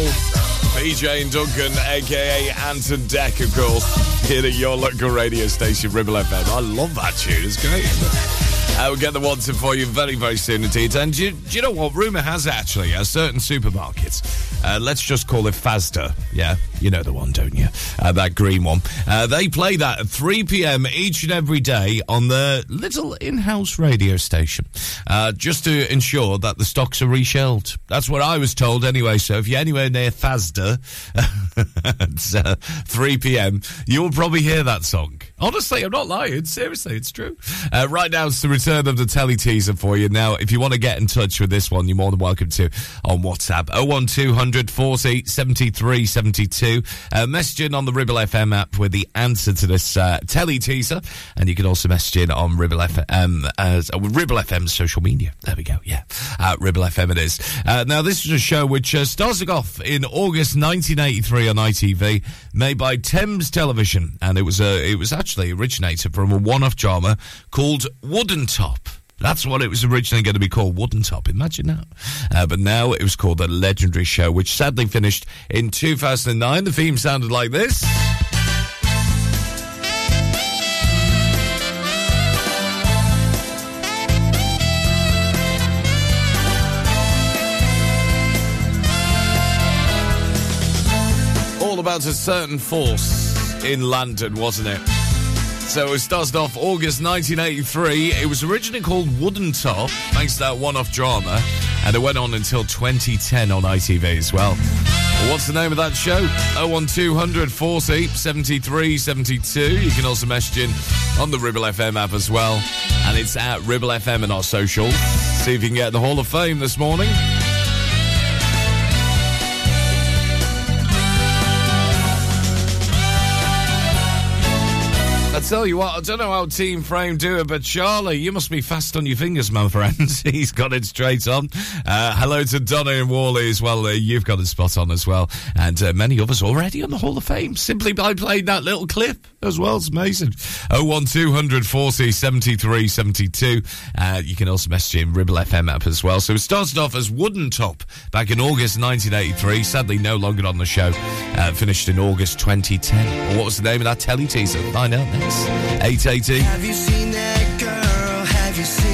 PJ and Duncan, aka Ant and Dec, of course, here at your local radio station, Ribble FM. I love that tune. It's great. It? Uh, we'll get the ones in for you very, very soon indeed. And do you, do you know what? Rumour has actually, a certain supermarkets, uh, let's just call it Fazda. Yeah, you know the one, don't you? Uh, that green one. Uh, they play that at 3 p.m. each and every day on the little in-house radio station, uh, just to ensure that the stocks are reshelved. That's what I was told anyway. So if you're anywhere near Fazda [laughs] at uh, 3 p.m., you'll probably hear that song. Honestly, I'm not lying. Seriously, it's true. Uh, right now, it's the return of the telly teaser for you. Now, if you want to get in touch with this one, you're more than welcome to on WhatsApp 01200 40 73 72. Uh, message in on the Ribble FM app with the answer to this uh, telly teaser. And you can also message in on Ribble FM, as, uh, Ribble FM's social media. There we go. Yeah. Uh, Ribble FM it is. Uh, now, this is a show which uh, started off in August 1983 on ITV, made by Thames Television. And it was, uh, it was actually originated from a one-off drama called Wooden Top. That's what it was originally going to be called, Wooden Top. Imagine that. Uh, but now it was called The Legendary Show, which sadly finished in 2009. The theme sounded like this. About a certain force in London, wasn't it? So it started off August 1983. It was originally called Wooden Top, thanks to that one-off drama, and it went on until 2010 on ITV as well. Well, what's the name of that show? 01200 40 73 72. You can also message in on the Ribble FM app as well, and it's at Ribble FM and our social. See if you can get the Hall of Fame this morning. Tell you what, I don't know how Team Frame do it, but Charlie, you must be fast on your fingers, my friend. [laughs] He's got it straight on. Uh, hello to Donna and Wally as well. Uh, you've got it spot on as well. And uh, many others already on the Hall of Fame simply by playing that little clip as well. It's amazing. 01200 40 73 72. Uh, you can also message in Ribble FM app as well. So it started off as Wooden Top back in August 1983. Sadly, no longer on the show. Uh, finished in August 2010. Well, what was the name of that telly teaser? Find out next. 880. Have you seen that girl? Have you seen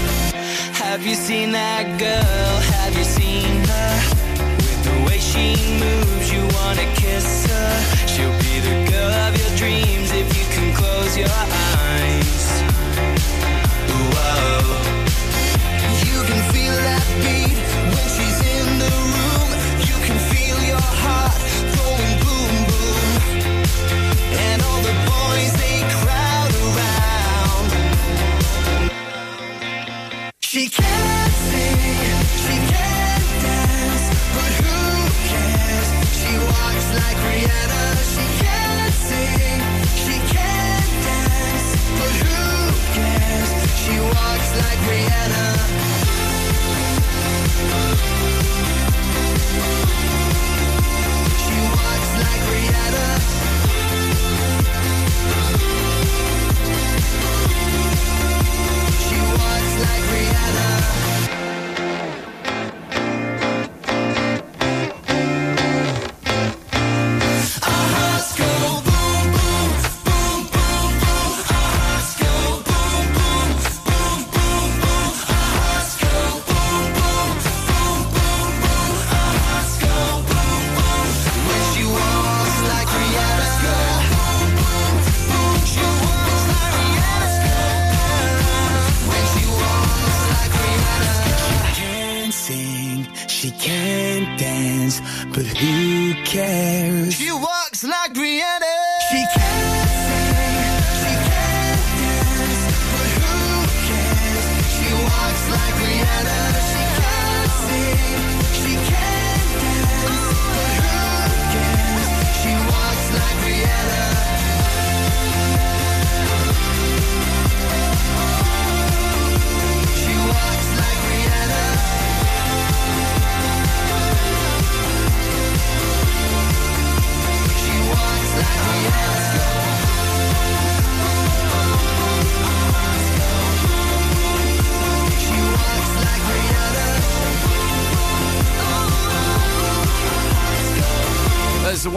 Have you seen that girl? Have you seen her? With the way she moves, you wanna kiss her. She'll be the girl of your dreams if you can close your eyes.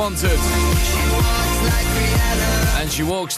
There's the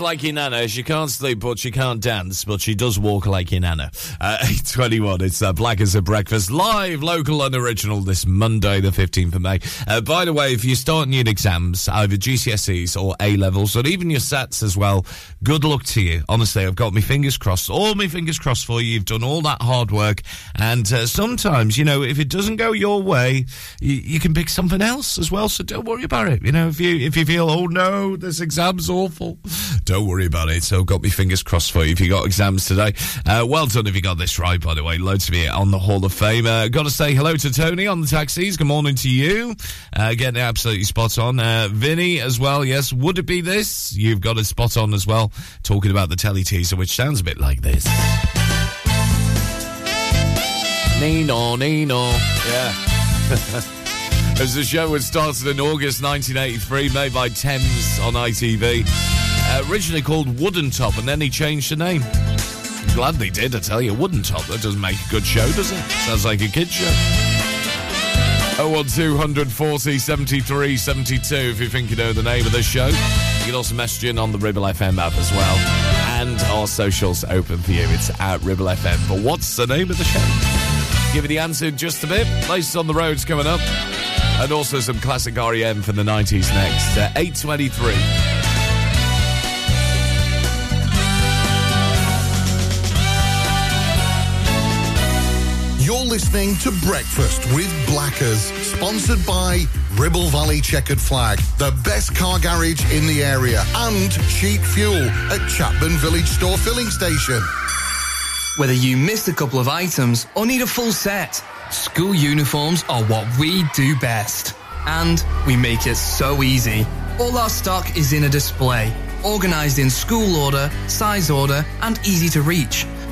like Rihanna. She can't sleep, but she can't dance, but she does walk like Rihanna. Uh, [laughs] 821, it's uh, Black as a Breakfast, live, local and original this Monday, the 15th of May. Uh, by the way, if you're starting your exams, either GCSEs or A-levels, or even your SATs as well, good luck to you. Honestly, I've got my fingers crossed, all my fingers crossed for you. You've done all that hard work. And uh, sometimes, you know, if it doesn't go your way, you, you can pick something else as well, so don't worry about it. You know, if you, if you feel, oh no, this exam's awful, don't worry about it. So got my fingers crossed for you if you got exams today. Uh, well done if you got this right, by the way. Loads of you on the Hall of Fame. Uh, got to say hello to Tony on the taxis. Good morning to you. Uh, getting absolutely spot on. Uh, Vinny as well. Yes. Would it be this? You've got it spot on as well. Talking about the telly teaser, which sounds a bit like this. Nino, Nino. Yeah. [laughs] As the show was started in August 1983, made by Thames on ITV. Originally called Wooden Top, and then he changed the name. Glad they did, I tell you. Wooden Top, that doesn't make a good show, does it? Sounds like a kid's show. 01240 73 72 if you think you know the name of this show. You can also message in on the Ribble FM app as well. And our socials open for you. It's at Ribble FM. But what's the name of the show? Give you the answer in just a bit. Places on the roads coming up. And also some classic REM from the 90s next. Uh, 823. Listening to Breakfast with Blackers, sponsored by Ribble Valley Checkered Flag, the best car garage in the area, and cheap fuel at Chapman Village Store Filling Station. Whether you missed a couple of items or need a full set, school uniforms are what we do best. And we make it so easy. All our stock is in a display, organized in school order, size order, and easy to reach.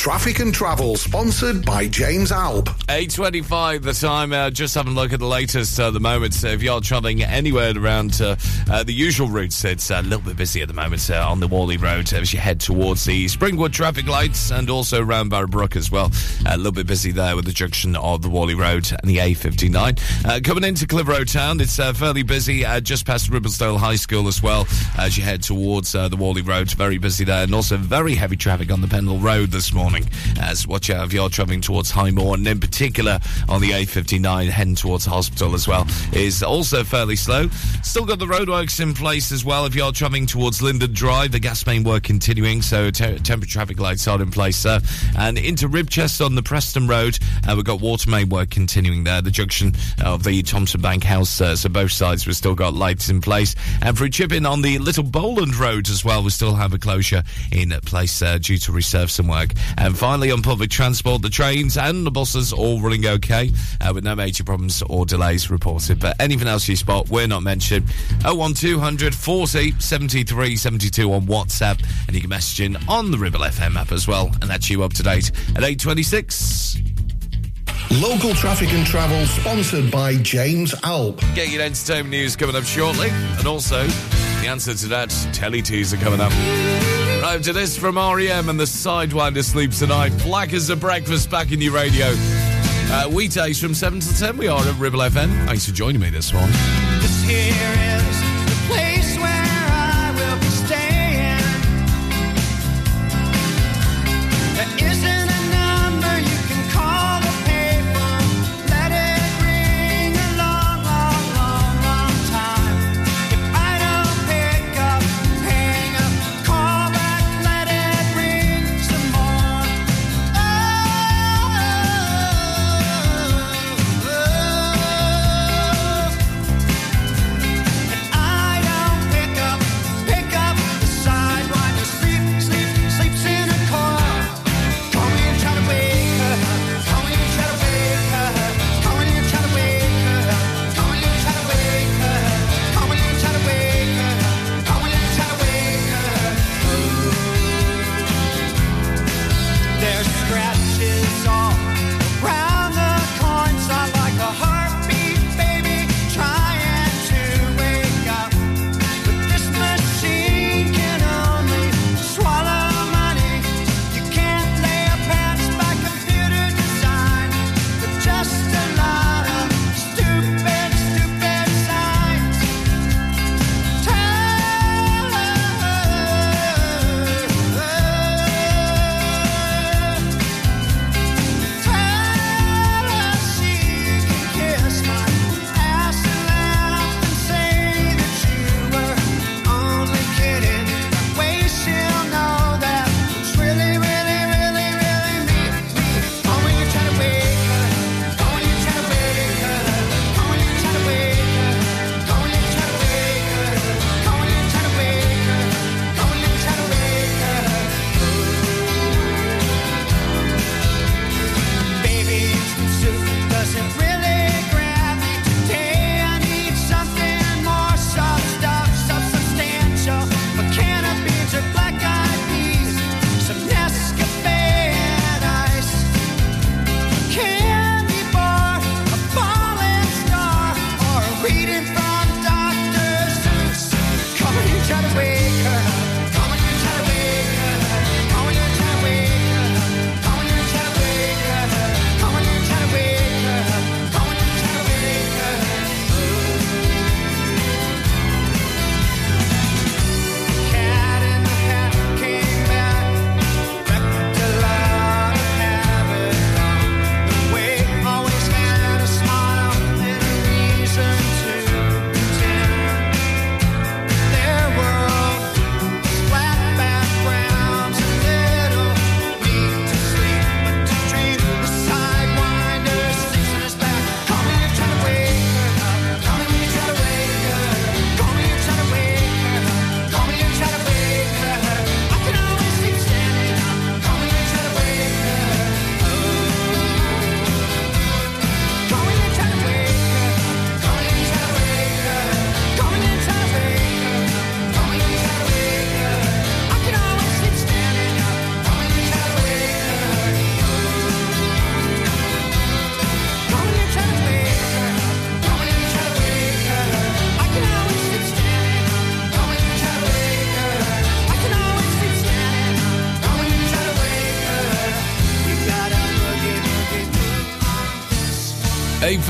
Traffic and Travel, sponsored by James Alb. 8.25 the time. Uh, just having a look at the latest at the moment. So if you're travelling anywhere around uh, uh, the usual routes, it's a little bit busy at the moment uh, on the Whalley Road as you head towards the Springwood traffic lights and also around Barrowbrook as well. a little bit busy there with the junction of the Whalley Road and the A59. Uh, coming into Clitheroe Town, it's uh, fairly busy uh, just past Ribblesdale High School as well as you head towards uh, the Whalley Road. Very busy there and also very heavy traffic on the Pendle Road this morning. As watch out if you're travelling towards Highmore and in particular on the A59 heading towards hospital as well is also fairly slow. Still got the roadworks in place as well if you're travelling towards Linden Drive. The gas main work continuing, so te- temporary traffic lights are in place there. And into Ribchester on the Preston Road, uh, we've got water main work continuing there. The junction of the Thompson Bank House, uh, so both sides we've still got lights in place. And for Chipping on the Little Bowland Road as well, we still have a closure in place uh, due to reserve some work. And finally, on public transport, the trains and the buses all running okay, uh, with no major problems or delays reported. But anything else you spot, we're not mentioned. 01200 40 73 72 on WhatsApp, and you can message in on the Ribble FM app as well, and that's you up to date at 826. Local Traffic and Travel, sponsored by James Alp. Get your entertainment news coming up shortly, and also The answer to that, telly teaser coming up. Right to this from REM and the Sidewinder sleeps tonight. Black as a breakfast back in your radio. Uh, weekdays from 7 to 10, we are at Ribble FM. Thanks for joining me this morning. This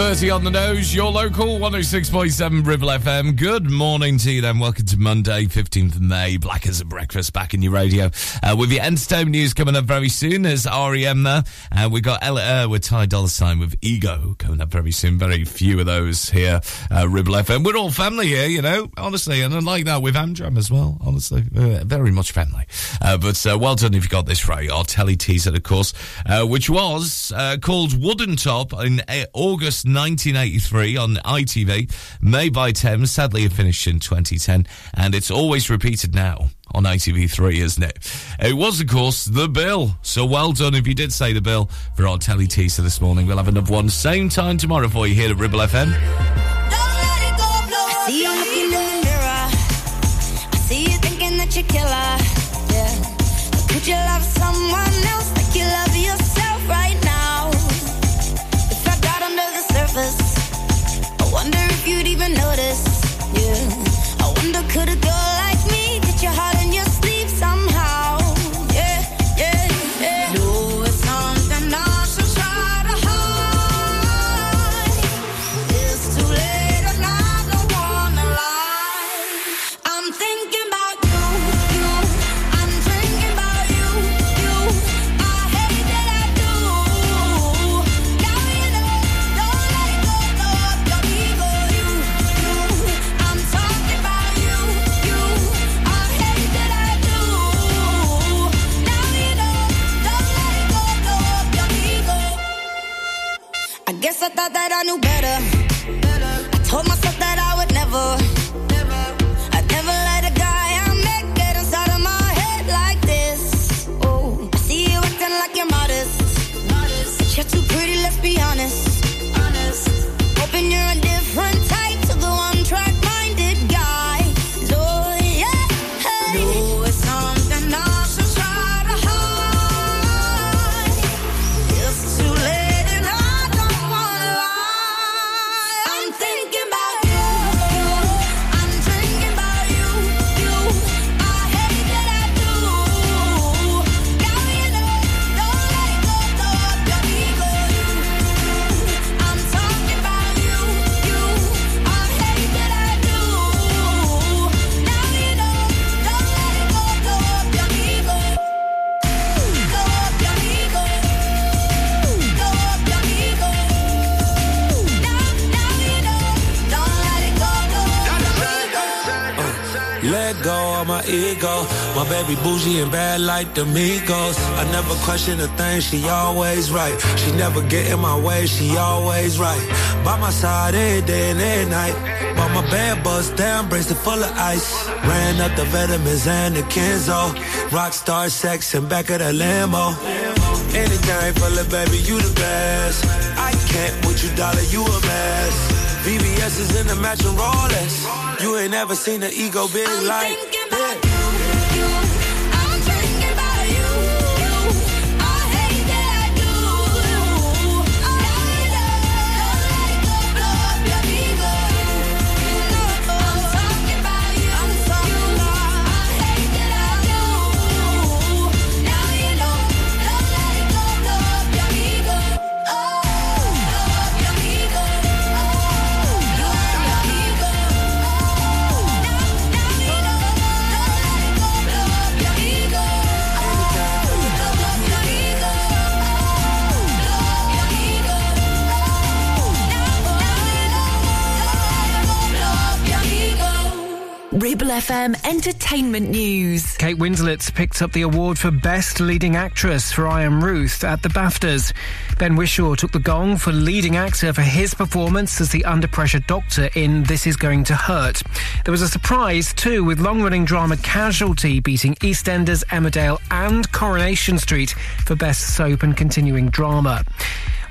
8.30 on the nose, your local 106.7 Ribble FM. Good morning to you then. Welcome to Monday, 15th of May. Black as a breakfast back in your radio. Uh, with your entertainment news coming up very soon. There's REM there. Uh, we've got Ella with Ty Dolla Sign with Ego very soon. Very few of those here, uh, Ribble FM. We're all family here, you know, honestly. And I like that with Amdram as well, honestly. Uh, very much family. Uh, but uh, well done if you got this right. Our telly teaser, of course, uh, which was uh, called Wooden Top in August 1983 on ITV. Made by Thames. Sadly, it finished in 2010. And it's always repeated now on ITV3, isn't it? It was, of course, The Bill. So well done if you did say The Bill for our telly teaser this morning. We'll have another one same time tomorrow for you here at Ribble FM. The mirror. I see you thinking that you're killer. Yeah. Could you love someone else thought that I knew better. My ego. My baby bougie and bad like the Migos. I never question a thing, she always right. She never get in my way, she always right. By my side every day and every night. Bought my bad bust down, bracelet full of ice. Ran up the vitamins and the Kenzo. Rockstar sex in back of the limo. Anything for the baby, you the best. I can't with you, dollar, you a mess. VVS is in the matching Rolex. You ain't never seen an ego big like Ribble FM Entertainment News. Kate Winslet's picked up the award for Best Leading Actress for I Am Ruth at the BAFTAs. Ben Whishaw took the gong for Leading Actor for his performance as the under pressure doctor in This Is Going to Hurt. There was a surprise too, with long running drama Casualty beating EastEnders, Emmerdale, and Coronation Street for Best Soap and Continuing Drama.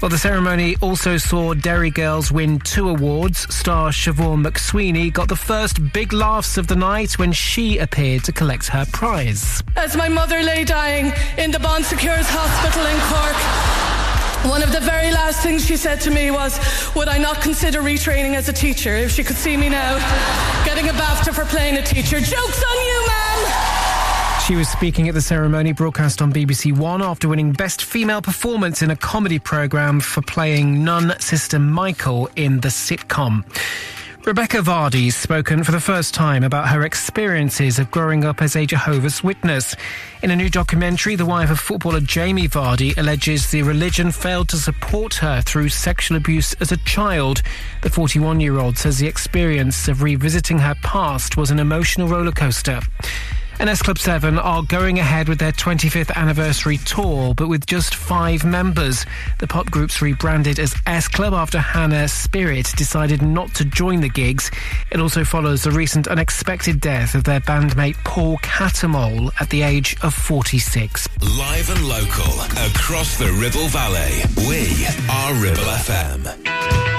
Well, the ceremony also saw Derry Girls win two awards. Star Siobhan McSweeney got the first big laughs of the night when she appeared to collect her prize. As my mother lay dying in the Bon Secours Hospital in Cork, one of the very last things she said to me was, Would I not consider retraining as a teacher if she could see me now getting a BAFTA for playing a teacher? Joke's on you, man! She was speaking at the ceremony broadcast on BBC One after winning Best Female Performance in a Comedy Programme for playing Nun Sister Michael in the sitcom. Rebecca Vardy's spoken for the first time about her experiences of growing up as a Jehovah's Witness. In a new documentary, the wife of footballer Jamie Vardy alleges the religion failed to support her through sexual abuse as a child. The 41 year old says the experience of revisiting her past was an emotional rollercoaster. And S Club 7 are going ahead with their 25th anniversary tour, but with just five members. The pop group's rebranded as S Club after Hannah Spearritt decided not to join the gigs. It also follows the recent unexpected death of their bandmate Paul Cattermole at the age of 46. Live and local across the Ribble Valley. We are Ribble FM.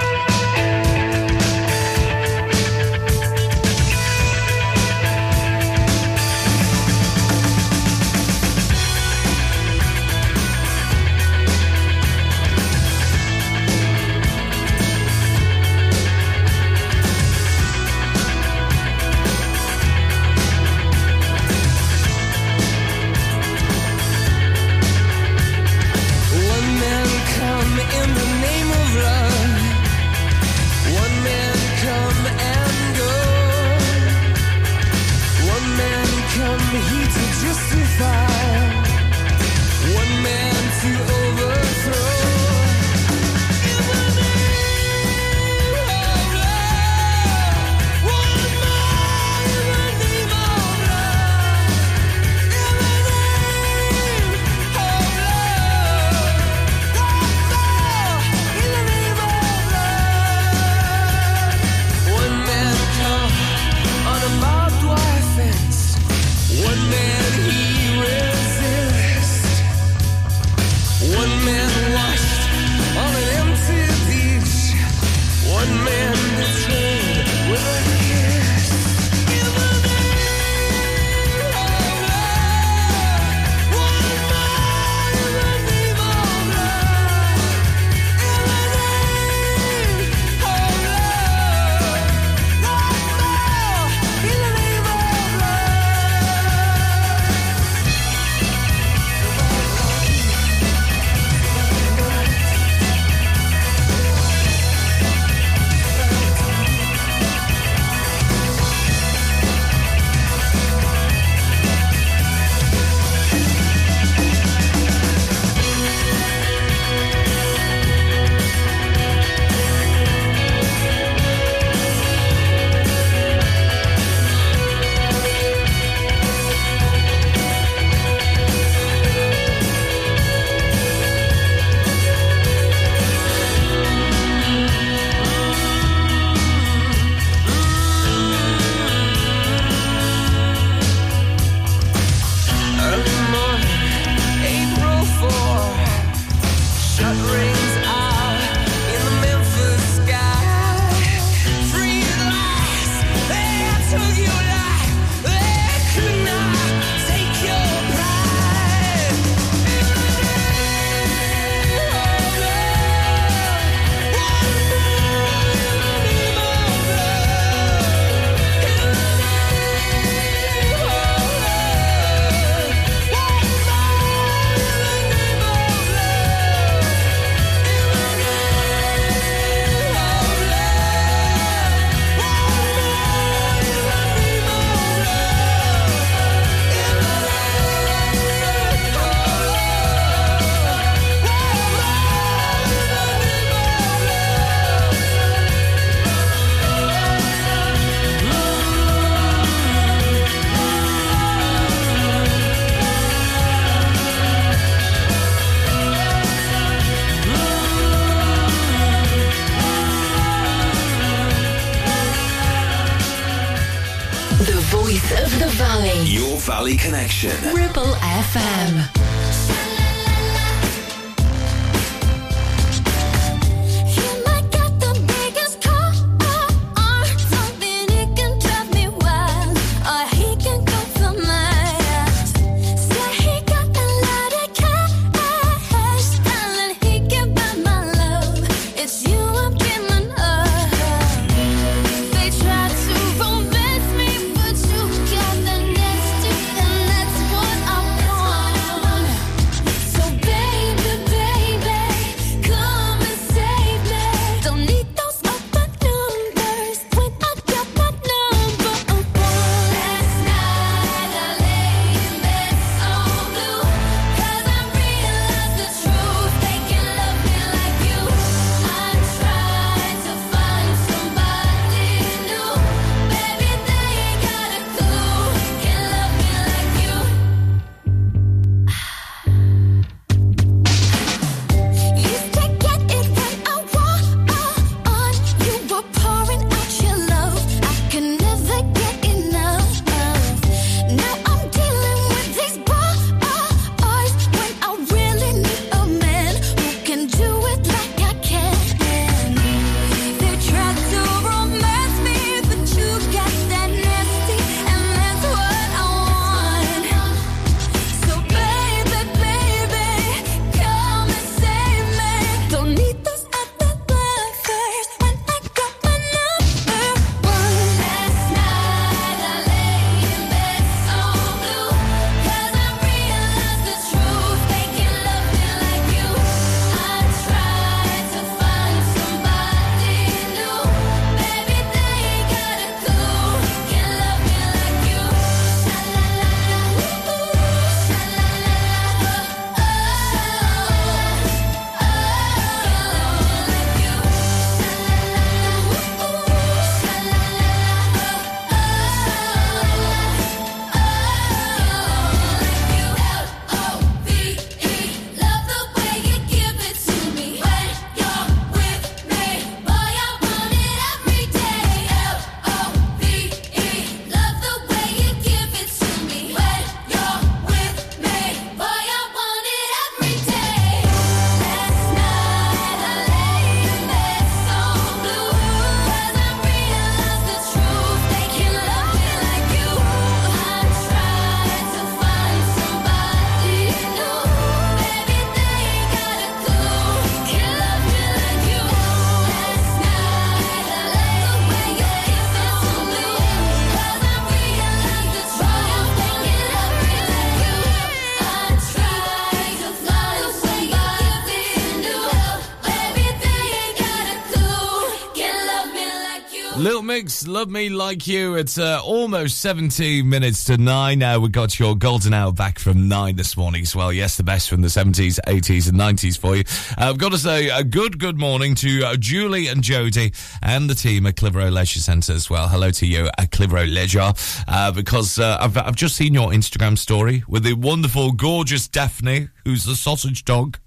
Love Me Like You. It's uh, almost 17 minutes to 9 now. We got your golden hour back from 9 this morning as well. Yes, the best from the 70s, 80s and 90s for you. Uh, I've got to say a good, good morning to uh, Julie and Jody and the team at Clitheroe Leisure Centre as well. Hello to you at Clitheroe Leisure uh, because uh, I've, I've just seen your Instagram story with the wonderful, gorgeous Daphne, who's the sausage dog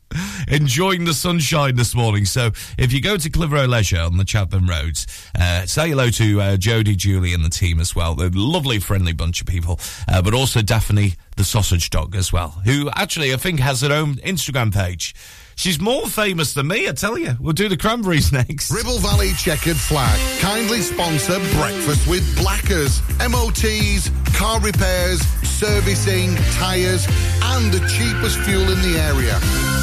enjoying the sunshine this morning. So if you go to Clitheroe Leisure on the Chatburn Roads, uh, say hello to uh, Jody, Julie, and the team as well. They're a lovely, friendly bunch of people. Uh, but also Daphne, the sausage dog, as well, who actually I think has her own Instagram page. She's more famous than me, I tell you. We'll do the cranberries [laughs] next. Ribble Valley Checkered Flag kindly sponsor Breakfast with Blackers. MOTs, car repairs, servicing, tyres, and the cheapest fuel in the area.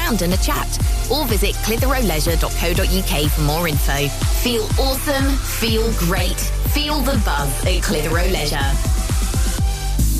and a chat. Or visit clitheroeleisure.co.uk for more info. Feel awesome, feel great, feel the buzz at Clitheroe Leisure.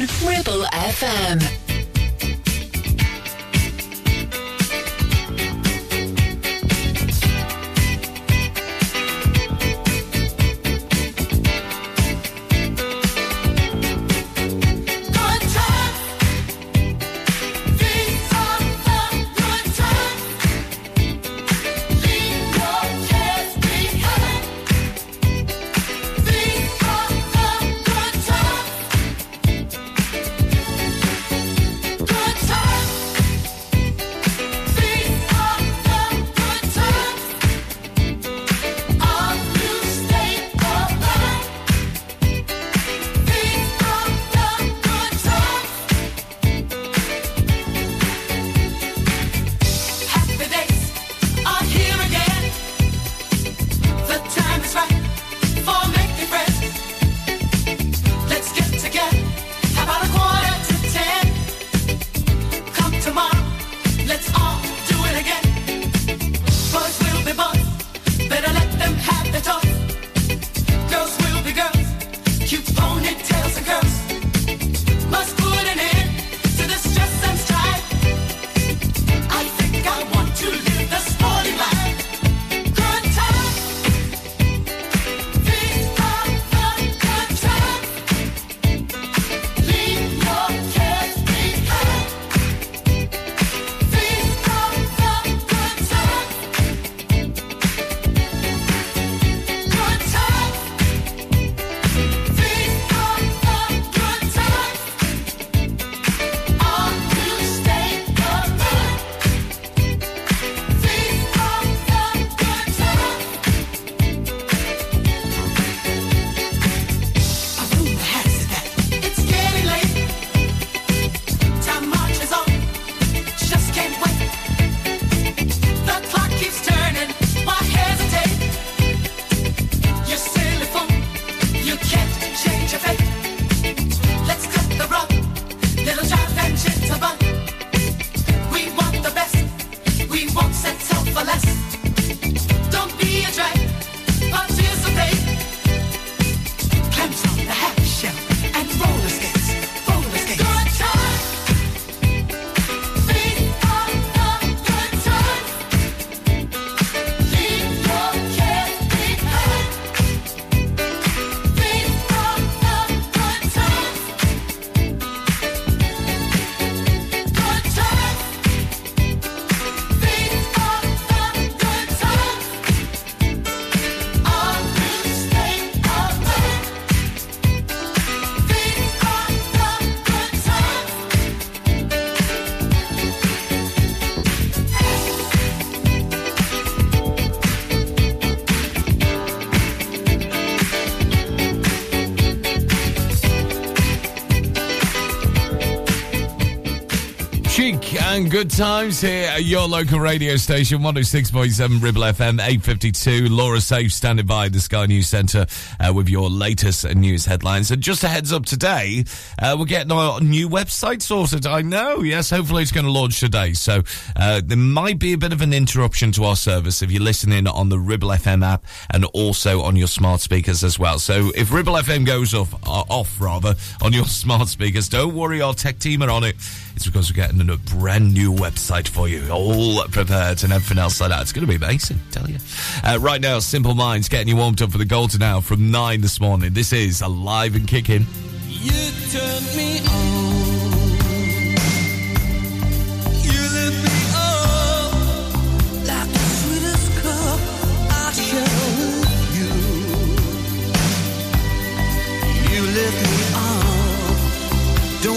Ribble FM. And good times here at your local radio station, 106.7 Ribble FM, 852. Laura Safe standing by the Sky News Centre uh, with your latest news headlines. And just a heads up today, uh, we're getting our new website sorted. I know, yes, hopefully it's going to launch today. So uh, there might be a bit of an interruption to our service if you're listening on the Ribble FM app and also on your smart speakers as well. So if Ribble FM goes off, uh, off rather, on your [laughs] smart speakers, don't worry, our tech team are on it. It's because we're getting a brand new website for you, all prepared and everything else like that. It's going to be amazing, I tell you. Uh, right now, Simple Minds getting you warmed up for the Golden Hour from 9 this morning. This is Alive and Kicking. You turned me on.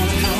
Gonna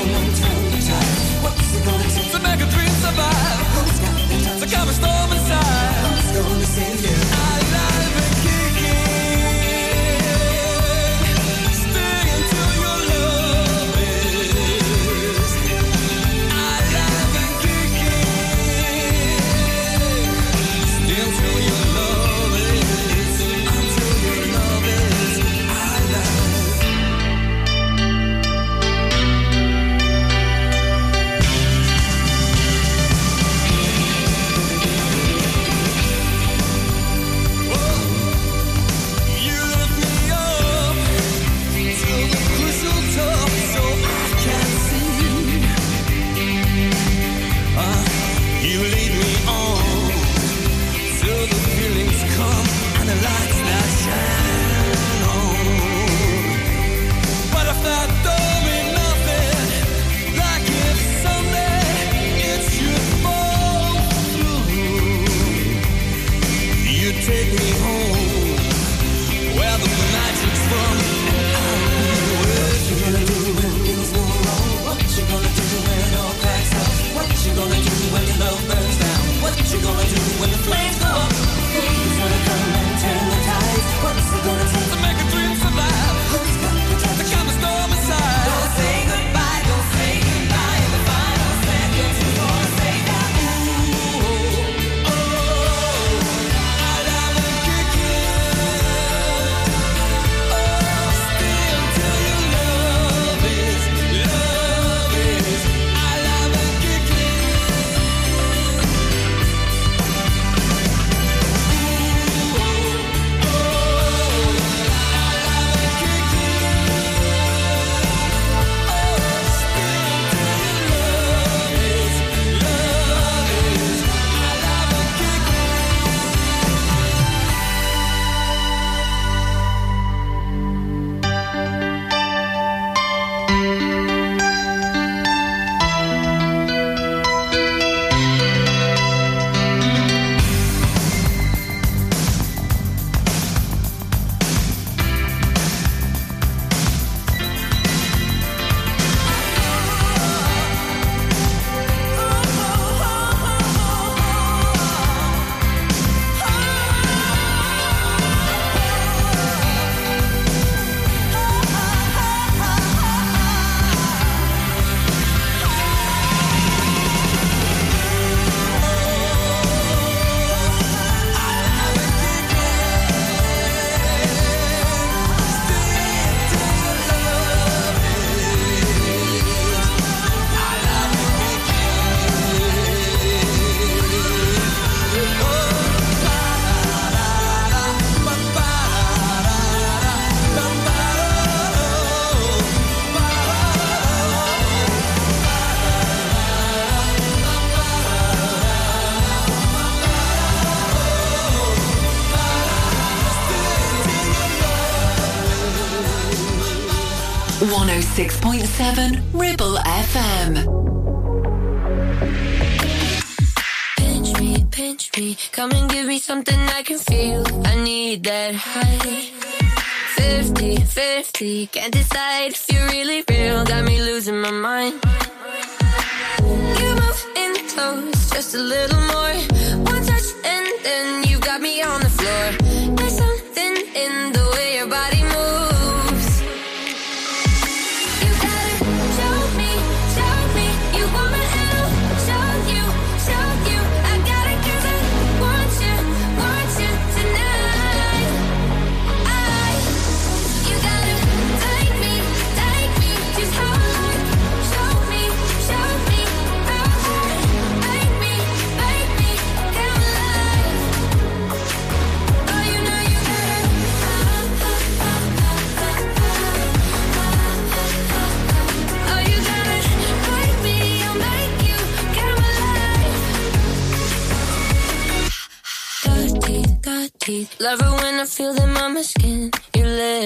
can't decide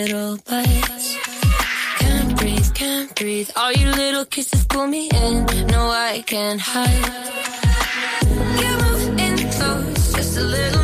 little bites. Can't breathe, can't breathe. All your little kisses pull me in. No, I can't hide. You move in close, just a little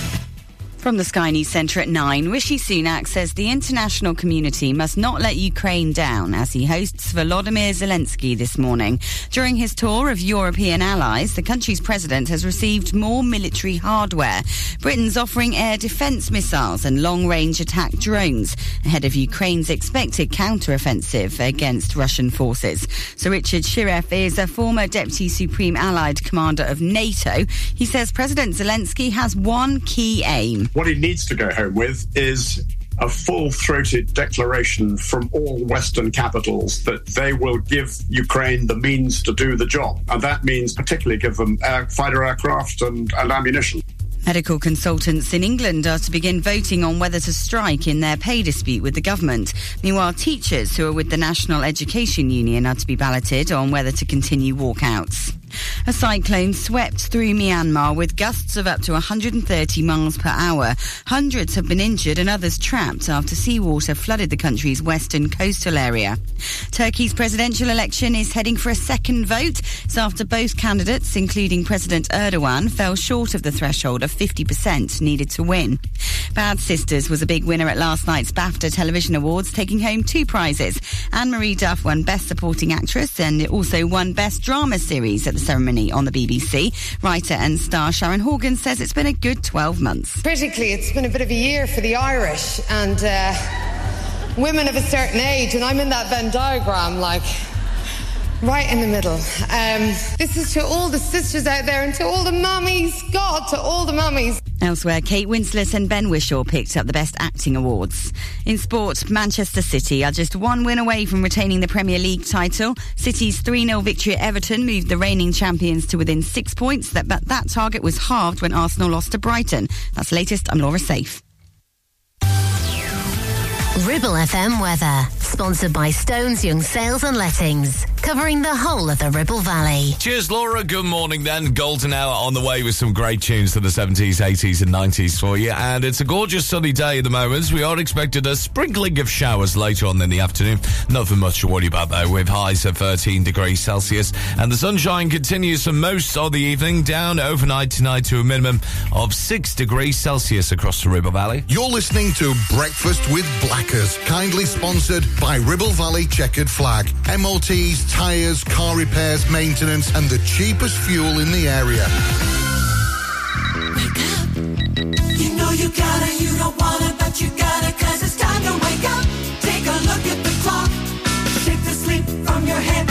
From the Sky News Centre at 9, Rishi Sunak says the international community must not let Ukraine down as he hosts Volodymyr Zelensky this morning. During his tour of European allies, the country's president has received more military hardware. Britain's offering air defence missiles and long range attack drones ahead of Ukraine's expected counter-offensive against Russian forces. Sir Richard Shirreff is a former Deputy Supreme Allied Commander of NATO. He says President Zelensky has one key aim. What he needs to go home with is a full throated declaration from all Western capitals that they will give Ukraine the means to do the job. And that means particularly give them air, fighter aircraft and, and ammunition. Medical consultants in England are to begin voting on whether to strike in their pay dispute with the government. Meanwhile, teachers who are with the National Education Union are to be balloted on whether to continue walkouts. A cyclone swept through Myanmar with gusts of up to 130 miles per hour. Hundreds have been injured and others trapped after seawater flooded the country's western coastal area. Turkey's presidential election is heading for a second vote. It's after both candidates, including President Erdogan, fell short of the threshold of 50% needed to win. Bad Sisters was a big winner at last night's BAFTA Television Awards, taking home two prizes. Anne Marie Duff won Best Supporting Actress and also won Best Drama Series at the ceremony on the BBC. Writer and star Sharon Horgan says it's been a good 12 months. Critically, it's been a bit of a year for the Irish and uh, women of a certain age, and I'm in that Venn diagram, like right in the middle. Um, this is to all the sisters out there and to all the mummies. God, to all the mummies. Elsewhere, Kate Winslet and Ben Whishaw picked up the Best Acting Awards. In sport, Manchester City are just one win away from retaining the Premier League title. City's 3 0 victory at Everton moved the reigning champions to within six points, but that target was halved when Arsenal lost to Brighton. That's latest. I'm Laura Safe. Ribble FM weather, sponsored by Stones Young Sales and Lettings, covering the whole of the Ribble Valley. Cheers, Laura. Good morning, then. Golden Hour on the way with some great tunes to the 70s, 80s, and 90s for you. And it's a gorgeous sunny day at the moment. We are expected a sprinkling of showers later on in the afternoon. Nothing much to worry about, though, with highs of 13 degrees Celsius. And the sunshine continues for most of the evening, down overnight tonight to a minimum of 6 degrees Celsius across the Ribble Valley. You're listening to Breakfast with Black backers. Kindly sponsored by Ribble Valley Checkered Flag. MOTs, tyres, car repairs, maintenance, and the cheapest fuel in the area. Wake up. You know you gotta, you don't wanna, but you gotta, cause it's time to wake up. Take a look at the clock. Shake the sleep from your head.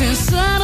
rising sun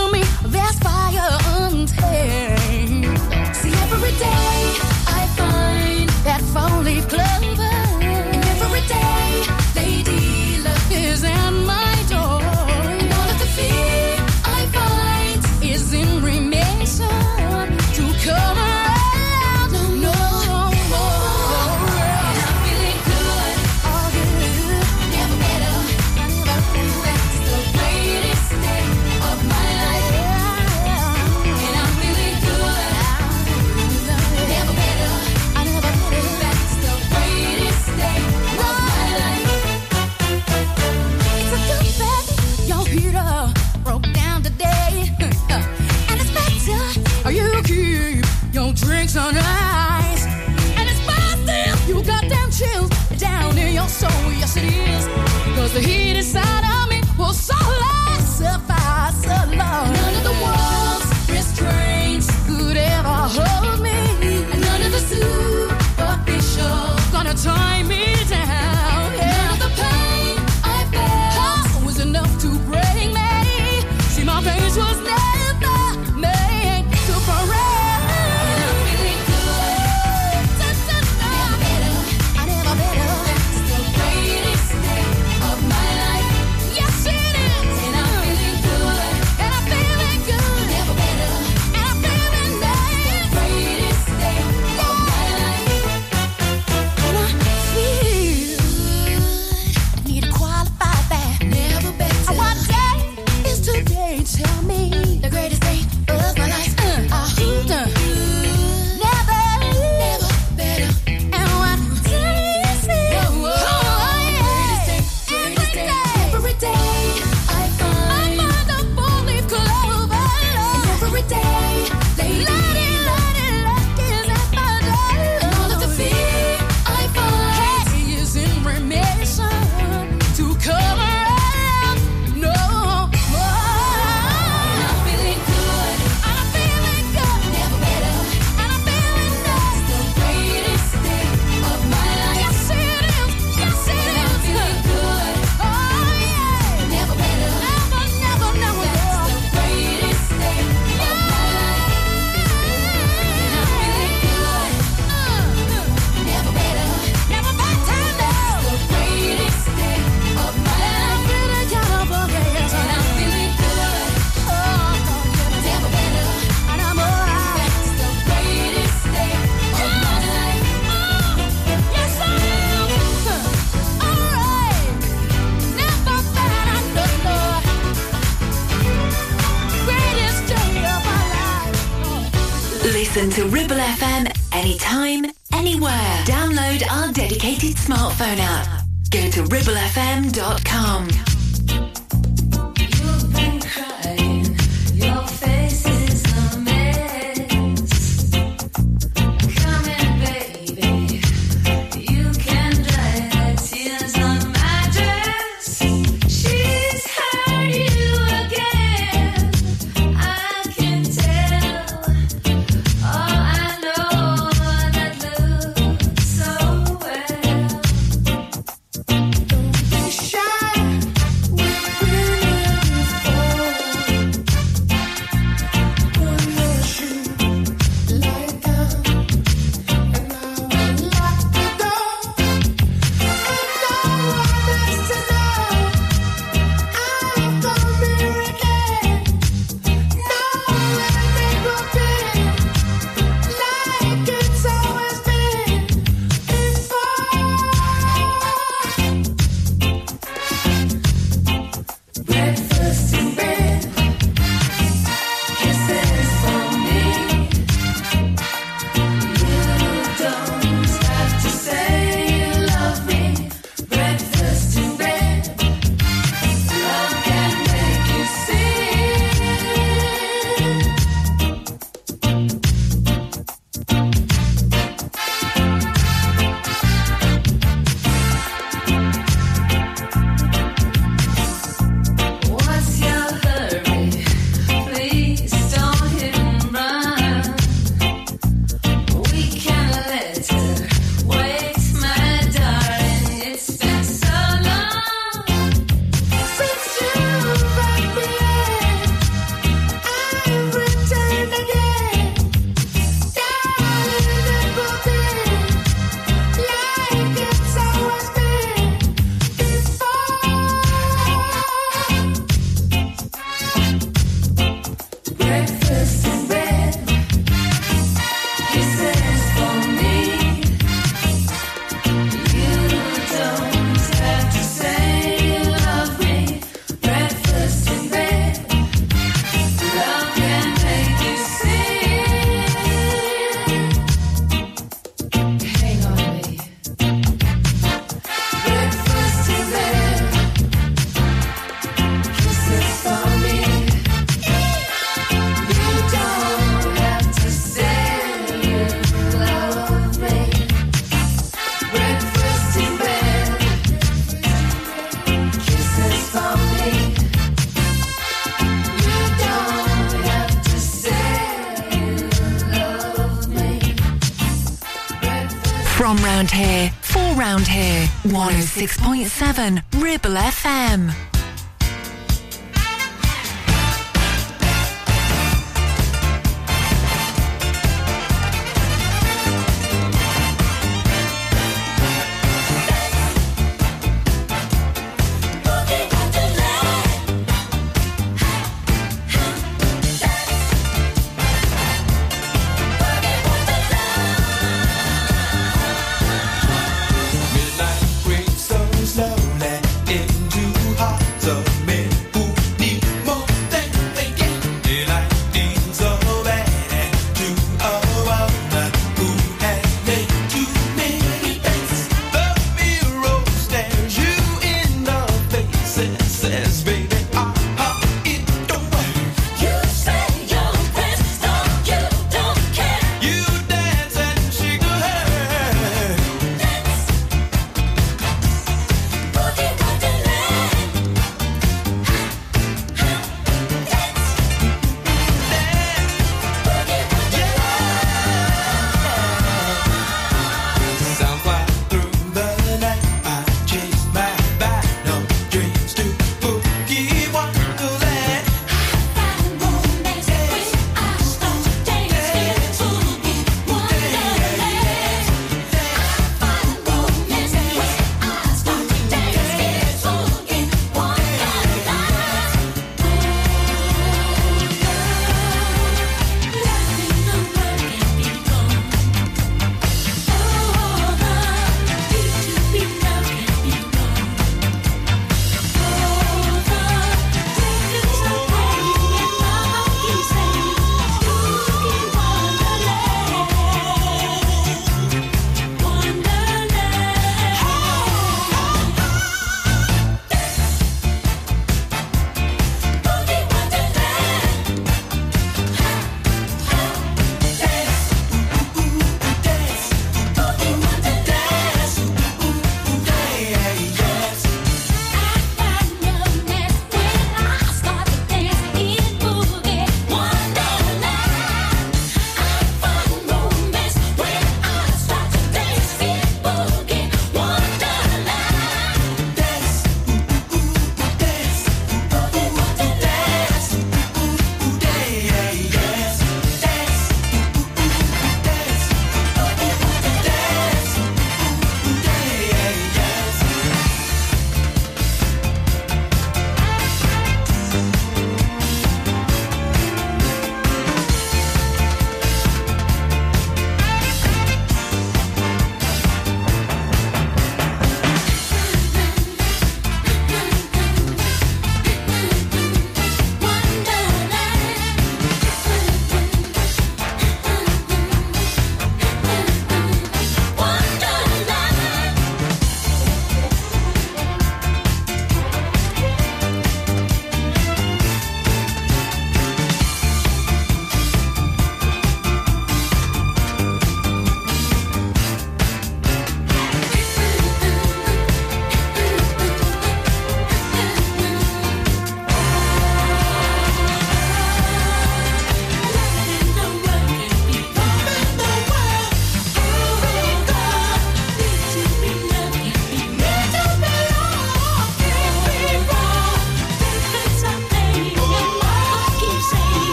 106.7 Ribble FM.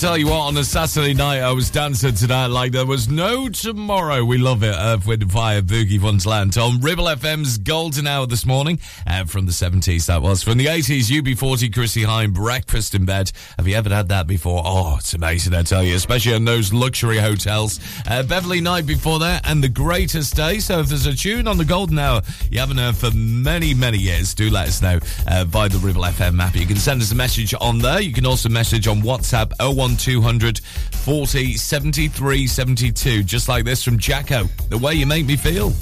Tell you what, on a Saturday night, I was dancing tonight like there was no tomorrow. We love it. Uh, Earth, Wind and Fire, Boogie Wonderland on Ribble FM's Golden Hour this morning. Uh, from the 70s, that was. From the 80s, UB40, Chrissie Hynde, Breakfast in Bed. Have you ever had that before? Oh, it's amazing, I tell you, especially in those luxury hotels. Uh, Beverley Knight before that, and The Greatest Day. So if there's a tune on the Golden Hour you haven't heard for many, many years, do let us know uh, via the Ribble FM app. You can send us a message on there. You can also message on WhatsApp 01200 40 73 72, just like this from Jacko. The way you make me feel.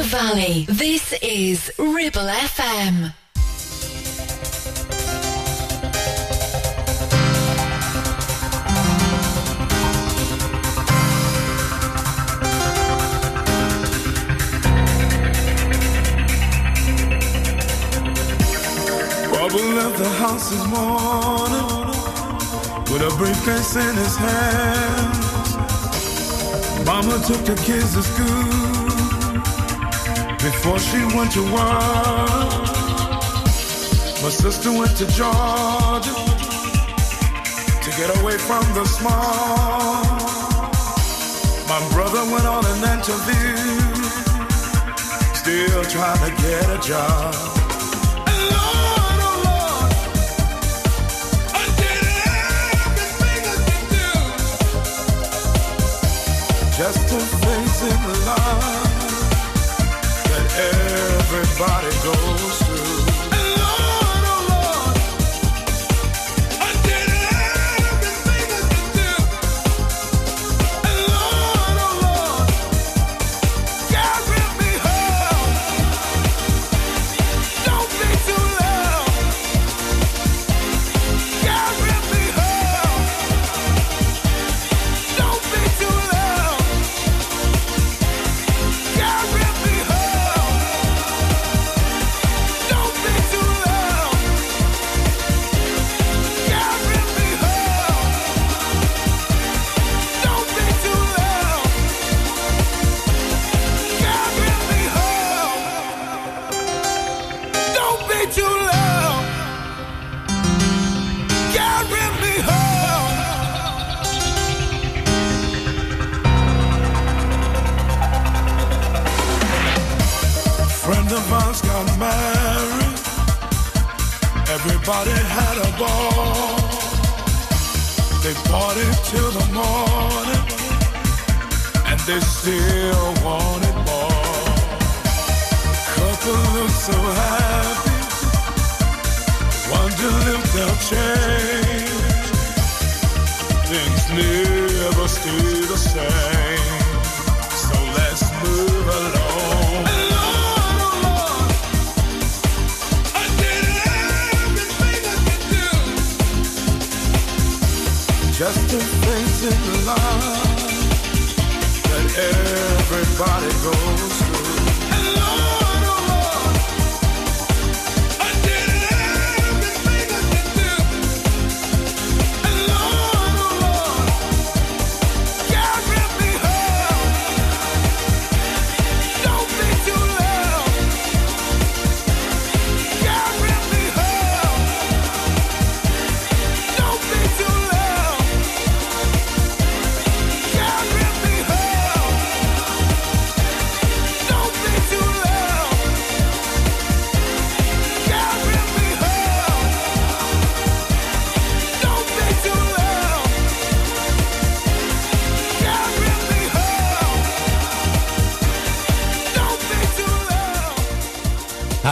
The valley. This is Ribble FM. Bubba left the house this morning with a briefcase in his hand. Mama took the kids to school she went to work. My sister went to Georgia to get away from the small. My brother went on an interview, still trying to get a job. just to face in that everybody goes through.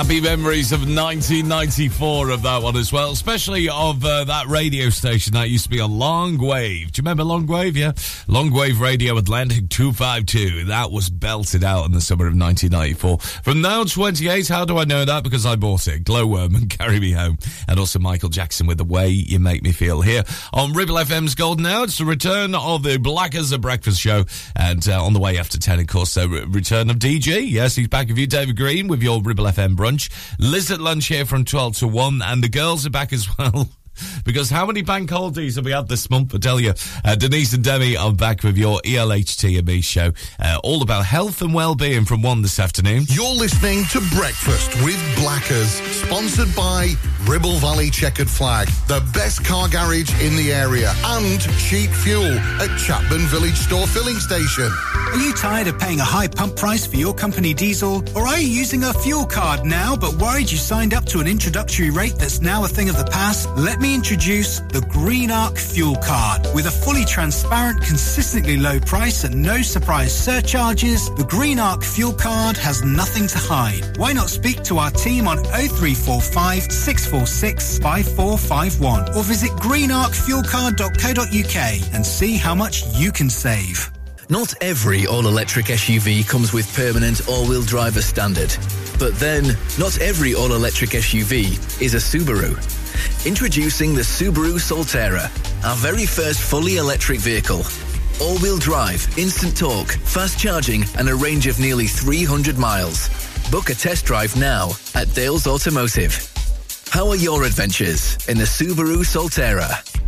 Happy memories of 1994 of that one as well, especially of uh, that radio station that used to be a Long Wave. Do you remember Long Wave? Yeah. Long Wave Radio Atlantic 252. That was belted out in the summer of 1994. From now 28, how do I know that? Because I bought it. Glowworm and [laughs] Carry Me Home. And also Michael Jackson with The Way You Make Me Feel here on Ribble FM's Golden Hour. It's the return of the Black as a Breakfast show. And uh, on the way after 10, of course, the re- return of DG. Yes, he's back with you, David Green, with your Ribble FM brunch. Liz at lunch here from 12 to 1. And the girls are back as [laughs] well. Because how many bank holidays have we had this month? I tell you, uh, Denise and Demi are back with your ELHT and me show, uh, all about health and well-being from one this afternoon. You're listening to Breakfast with Blackers, sponsored by Ribble Valley Checkered Flag, the best car garage in the area, and cheap fuel at Chatburn Village Store Filling Station. Are you tired of paying a high pump price for your company diesel? Or are you using a fuel card now but worried you signed up to an introductory rate that's now a thing of the past? Let me introduce the Green Arc Fuel Card. With a fully transparent, consistently low price and no surprise charges, the Green Arc fuel card has nothing to hide. Why not speak to our team on 0345 646 5451 or visit greenarcfuelcard.co.uk and see how much you can save. Not every all-electric SUV comes with permanent all-wheel driver standard. But then, not every all-electric SUV is a Subaru. Introducing the Subaru Solterra, our very first fully electric vehicle all-wheel drive, instant torque, fast charging and a range of nearly 300 miles. Book a test drive now at Dales Automotive. How are your adventures in the Subaru Solterra?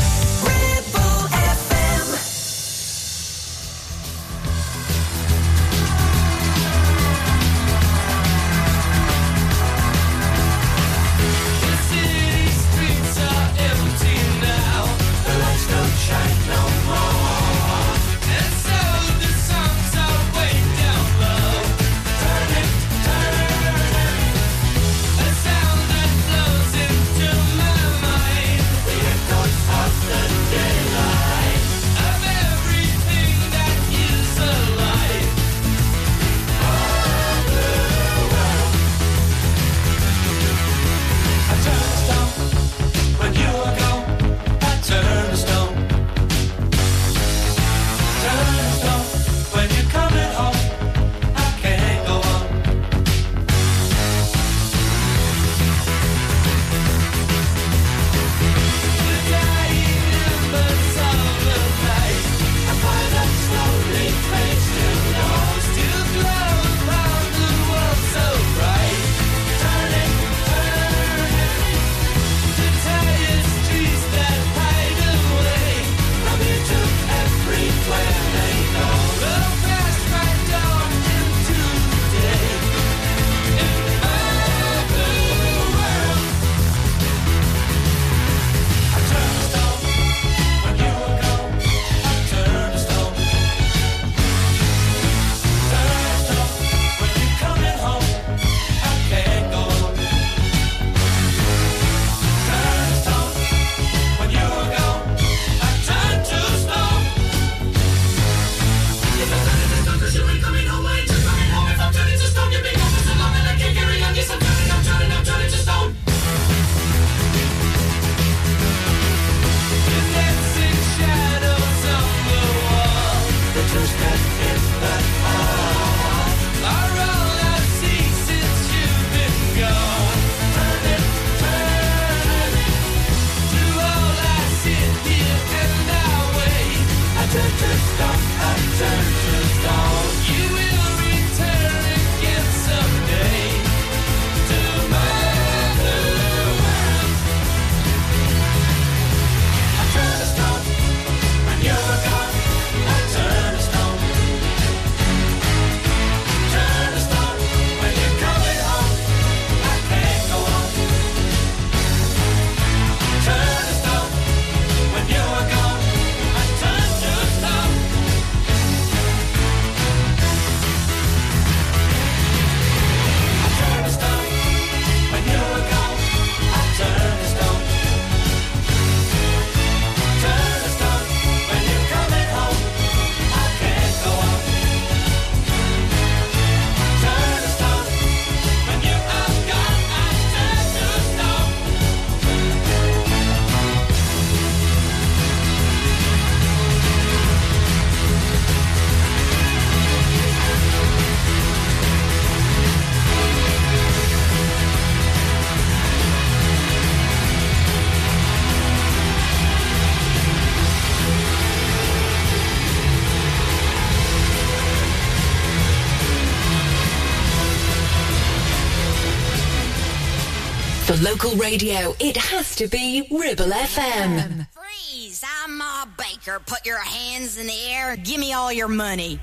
local radio, it has to be Ribble FM. Freeze! I'm Ma Baker. Put your hands in the air. Give me all your money.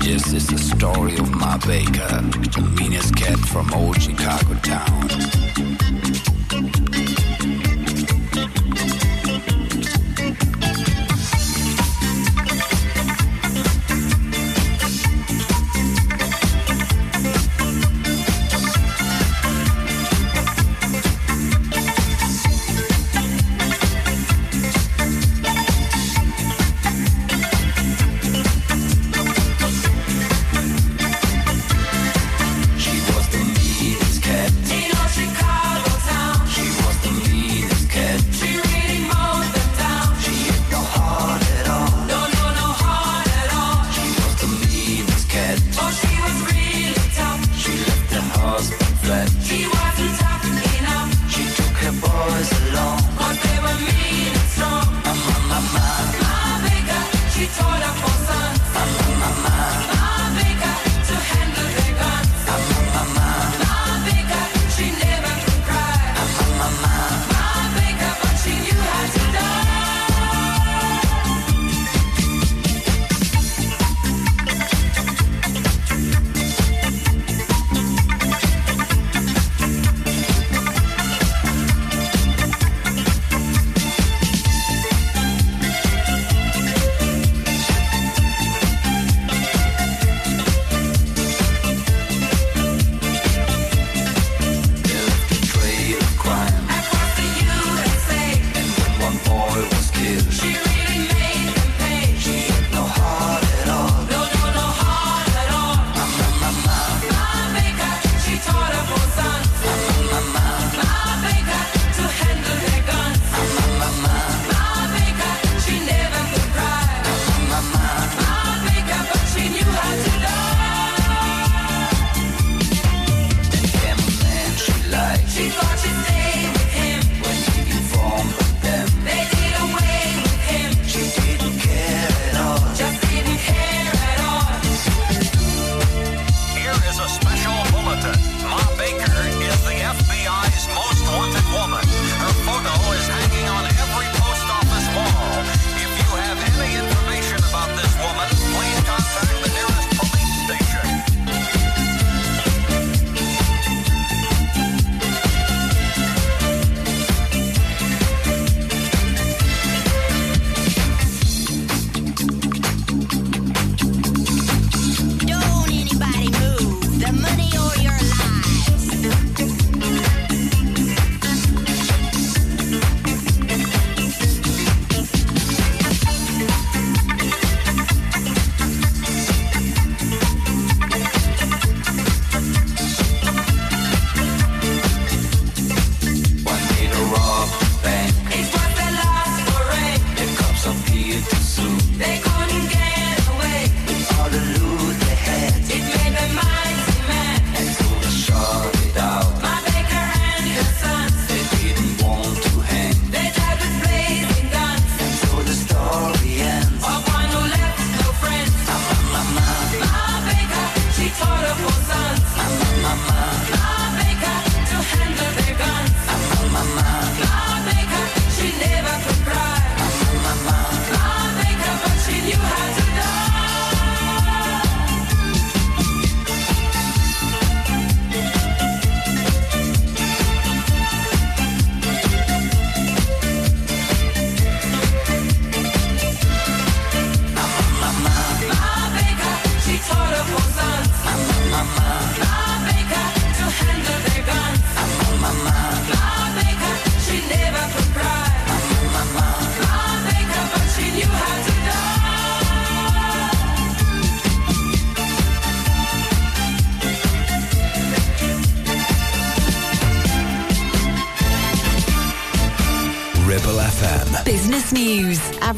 This is the story of Ma Baker, the meanest cat from old Chicago town.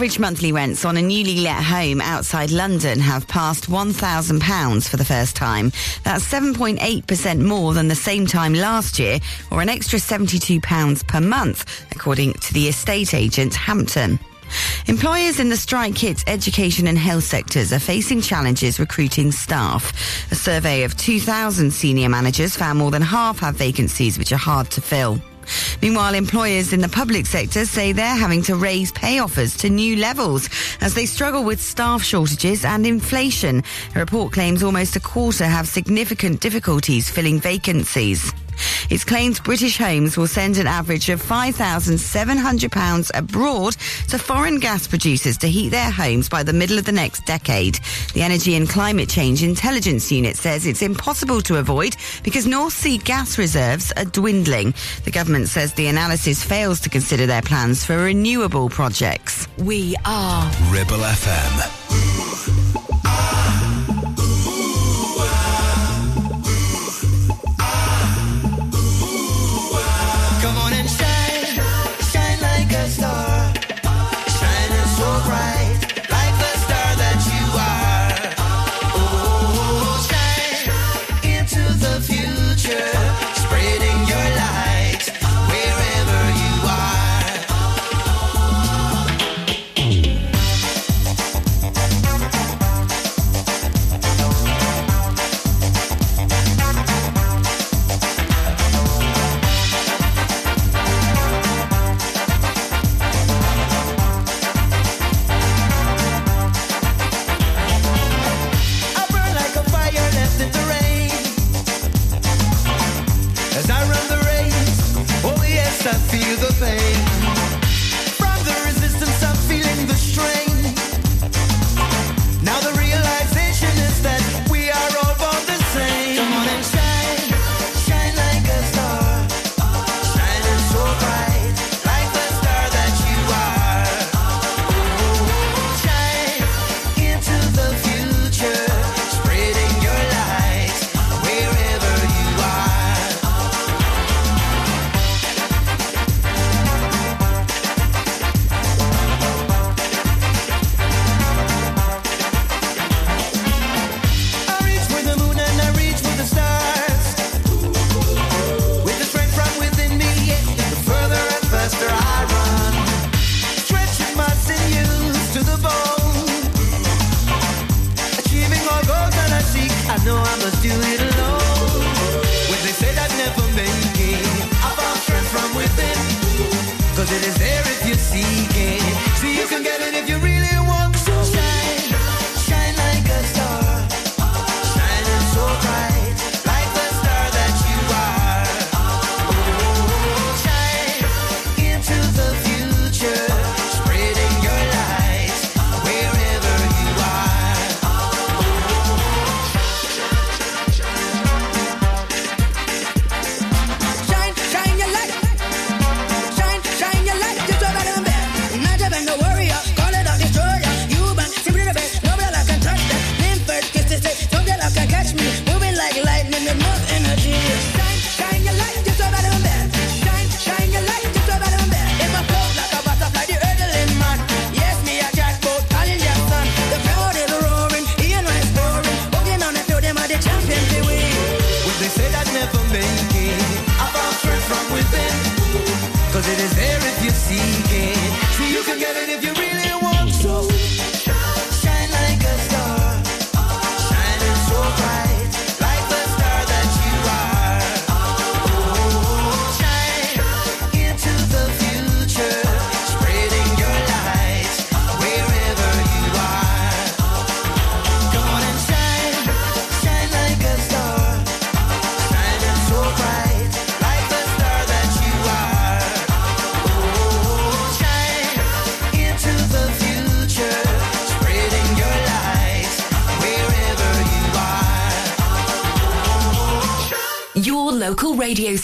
Average monthly rents on a newly let home outside London have passed £1,000 for the first time. That's 7.8% more than the same time last year, or an extra £72 per month, according to the estate agent Hampton. Employers in the strike hit education and health sectors are facing challenges recruiting staff. A survey of 2,000 senior managers found more than half have vacancies which are hard to fill. Meanwhile, employers in the public sector say they're having to raise pay offers to new levels as they struggle with staff shortages and inflation. A report claims almost a quarter have significant difficulties filling vacancies. It claims British homes will send an average of £5,700 abroad to foreign gas producers to heat their homes by the middle of the next decade. The Energy and Climate Change Intelligence Unit says it's impossible to avoid because North Sea gas reserves are dwindling. The government says the analysis fails to consider their plans for renewable projects. We are Ribble FM.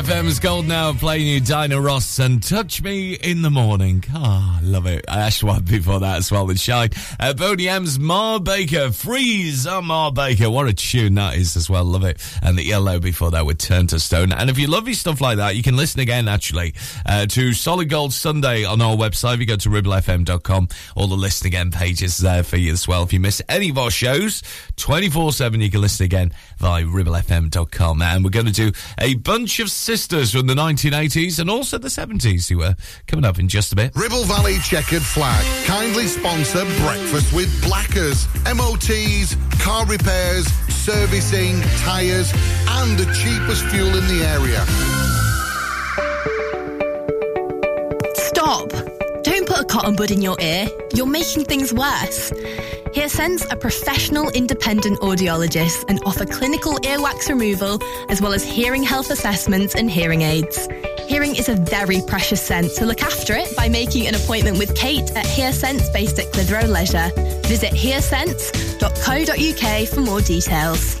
FM's gold now playing you Diana Ross and Touch Me in the Morning. Ah, love it. Aswad before that as well with Shine. Uh, Boney M's Ma Baker. Freeze on Ma Baker. What a tune that is as well. Love it. And the ELO before that would Turn to Stone. And if you love your stuff like that, you can listen again actually uh, to Solid Gold Sunday on our website. If you go to ribblefm.com, all the listen again pages there for you as well. If you miss any of our shows, 24 7, you can listen again via ribblefm.com. And we're going to do a bunch of sisters from the 1980s and also the 70s who are coming up in just a bit. Ribble Valley Checkered Flag kindly sponsor Breakfast with Blackers. MOTs, car repairs, servicing, tyres, and the cheapest fuel in the area. Stop! Don't put a cotton bud in your ear. You're making things worse. HearSense are professional independent audiologists and offer clinical earwax removal as well as hearing health assessments and hearing aids. Hearing is a very precious sense, so look after it by making an appointment with Kate at HearSense based at Clitheroe Leisure. Visit hearsense.co.uk for more details.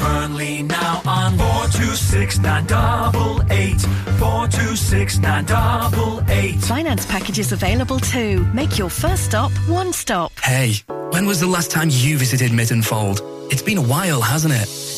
Burnley now on 426 988 426 988. Finance packages available too. Make your first stop one stop. Hey, when was the last time you visited Mytton Fold? It's been a while, hasn't it?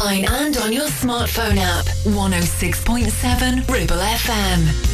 online and on your smartphone app. 106.7 Ribble FM.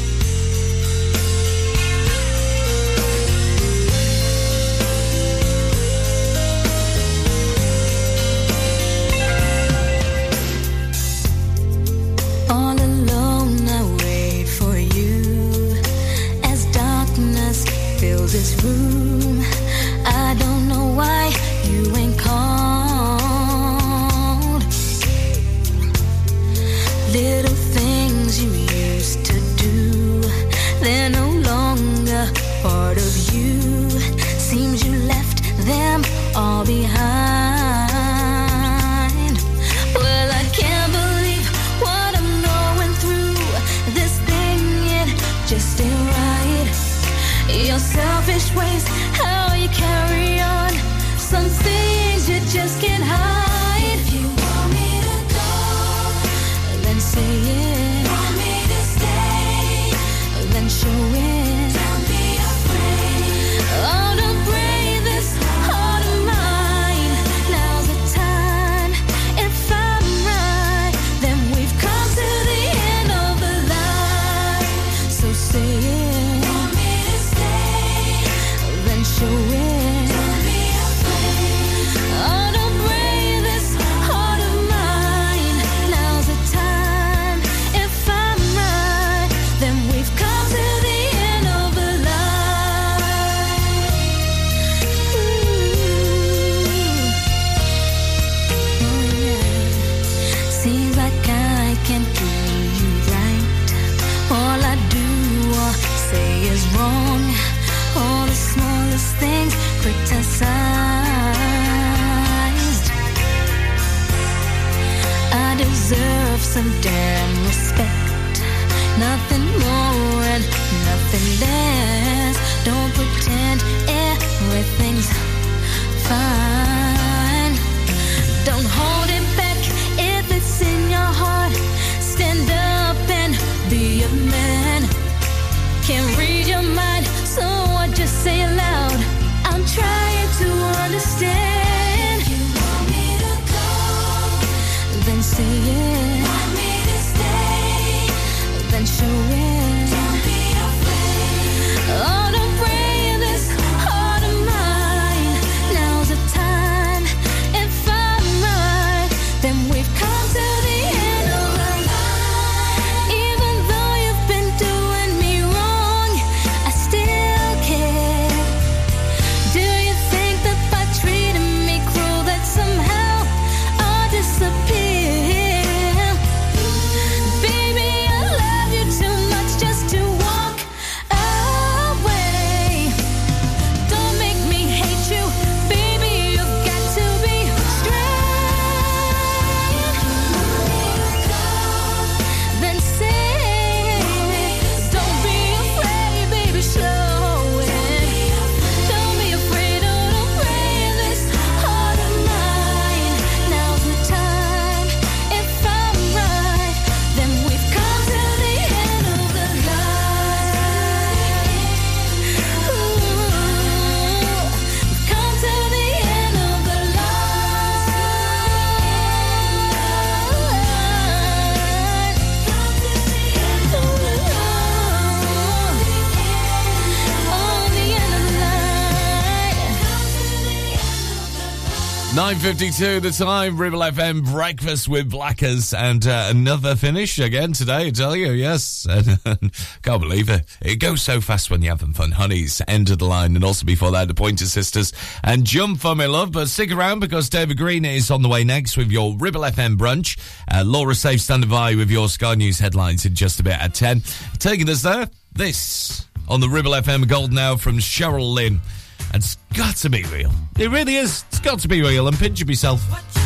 52. the time, Ribble FM breakfast with Blackers and uh, another finish again today, I tell you, yes. [laughs] Can't believe it. It goes so fast when you're having fun. Honeyz end of the line and also before that, the Pointer Sisters and Jump For Me Love. But stick around because David Green is on the way next with your Ribble FM brunch. Uh, Laura Safe standing by with your Sky News headlines in just a bit at 10. Taking us there, this on the Ribble FM Gold now from Cheryl Lynn. And it's got to be real. It really is. It's got to be real. And pinch myself.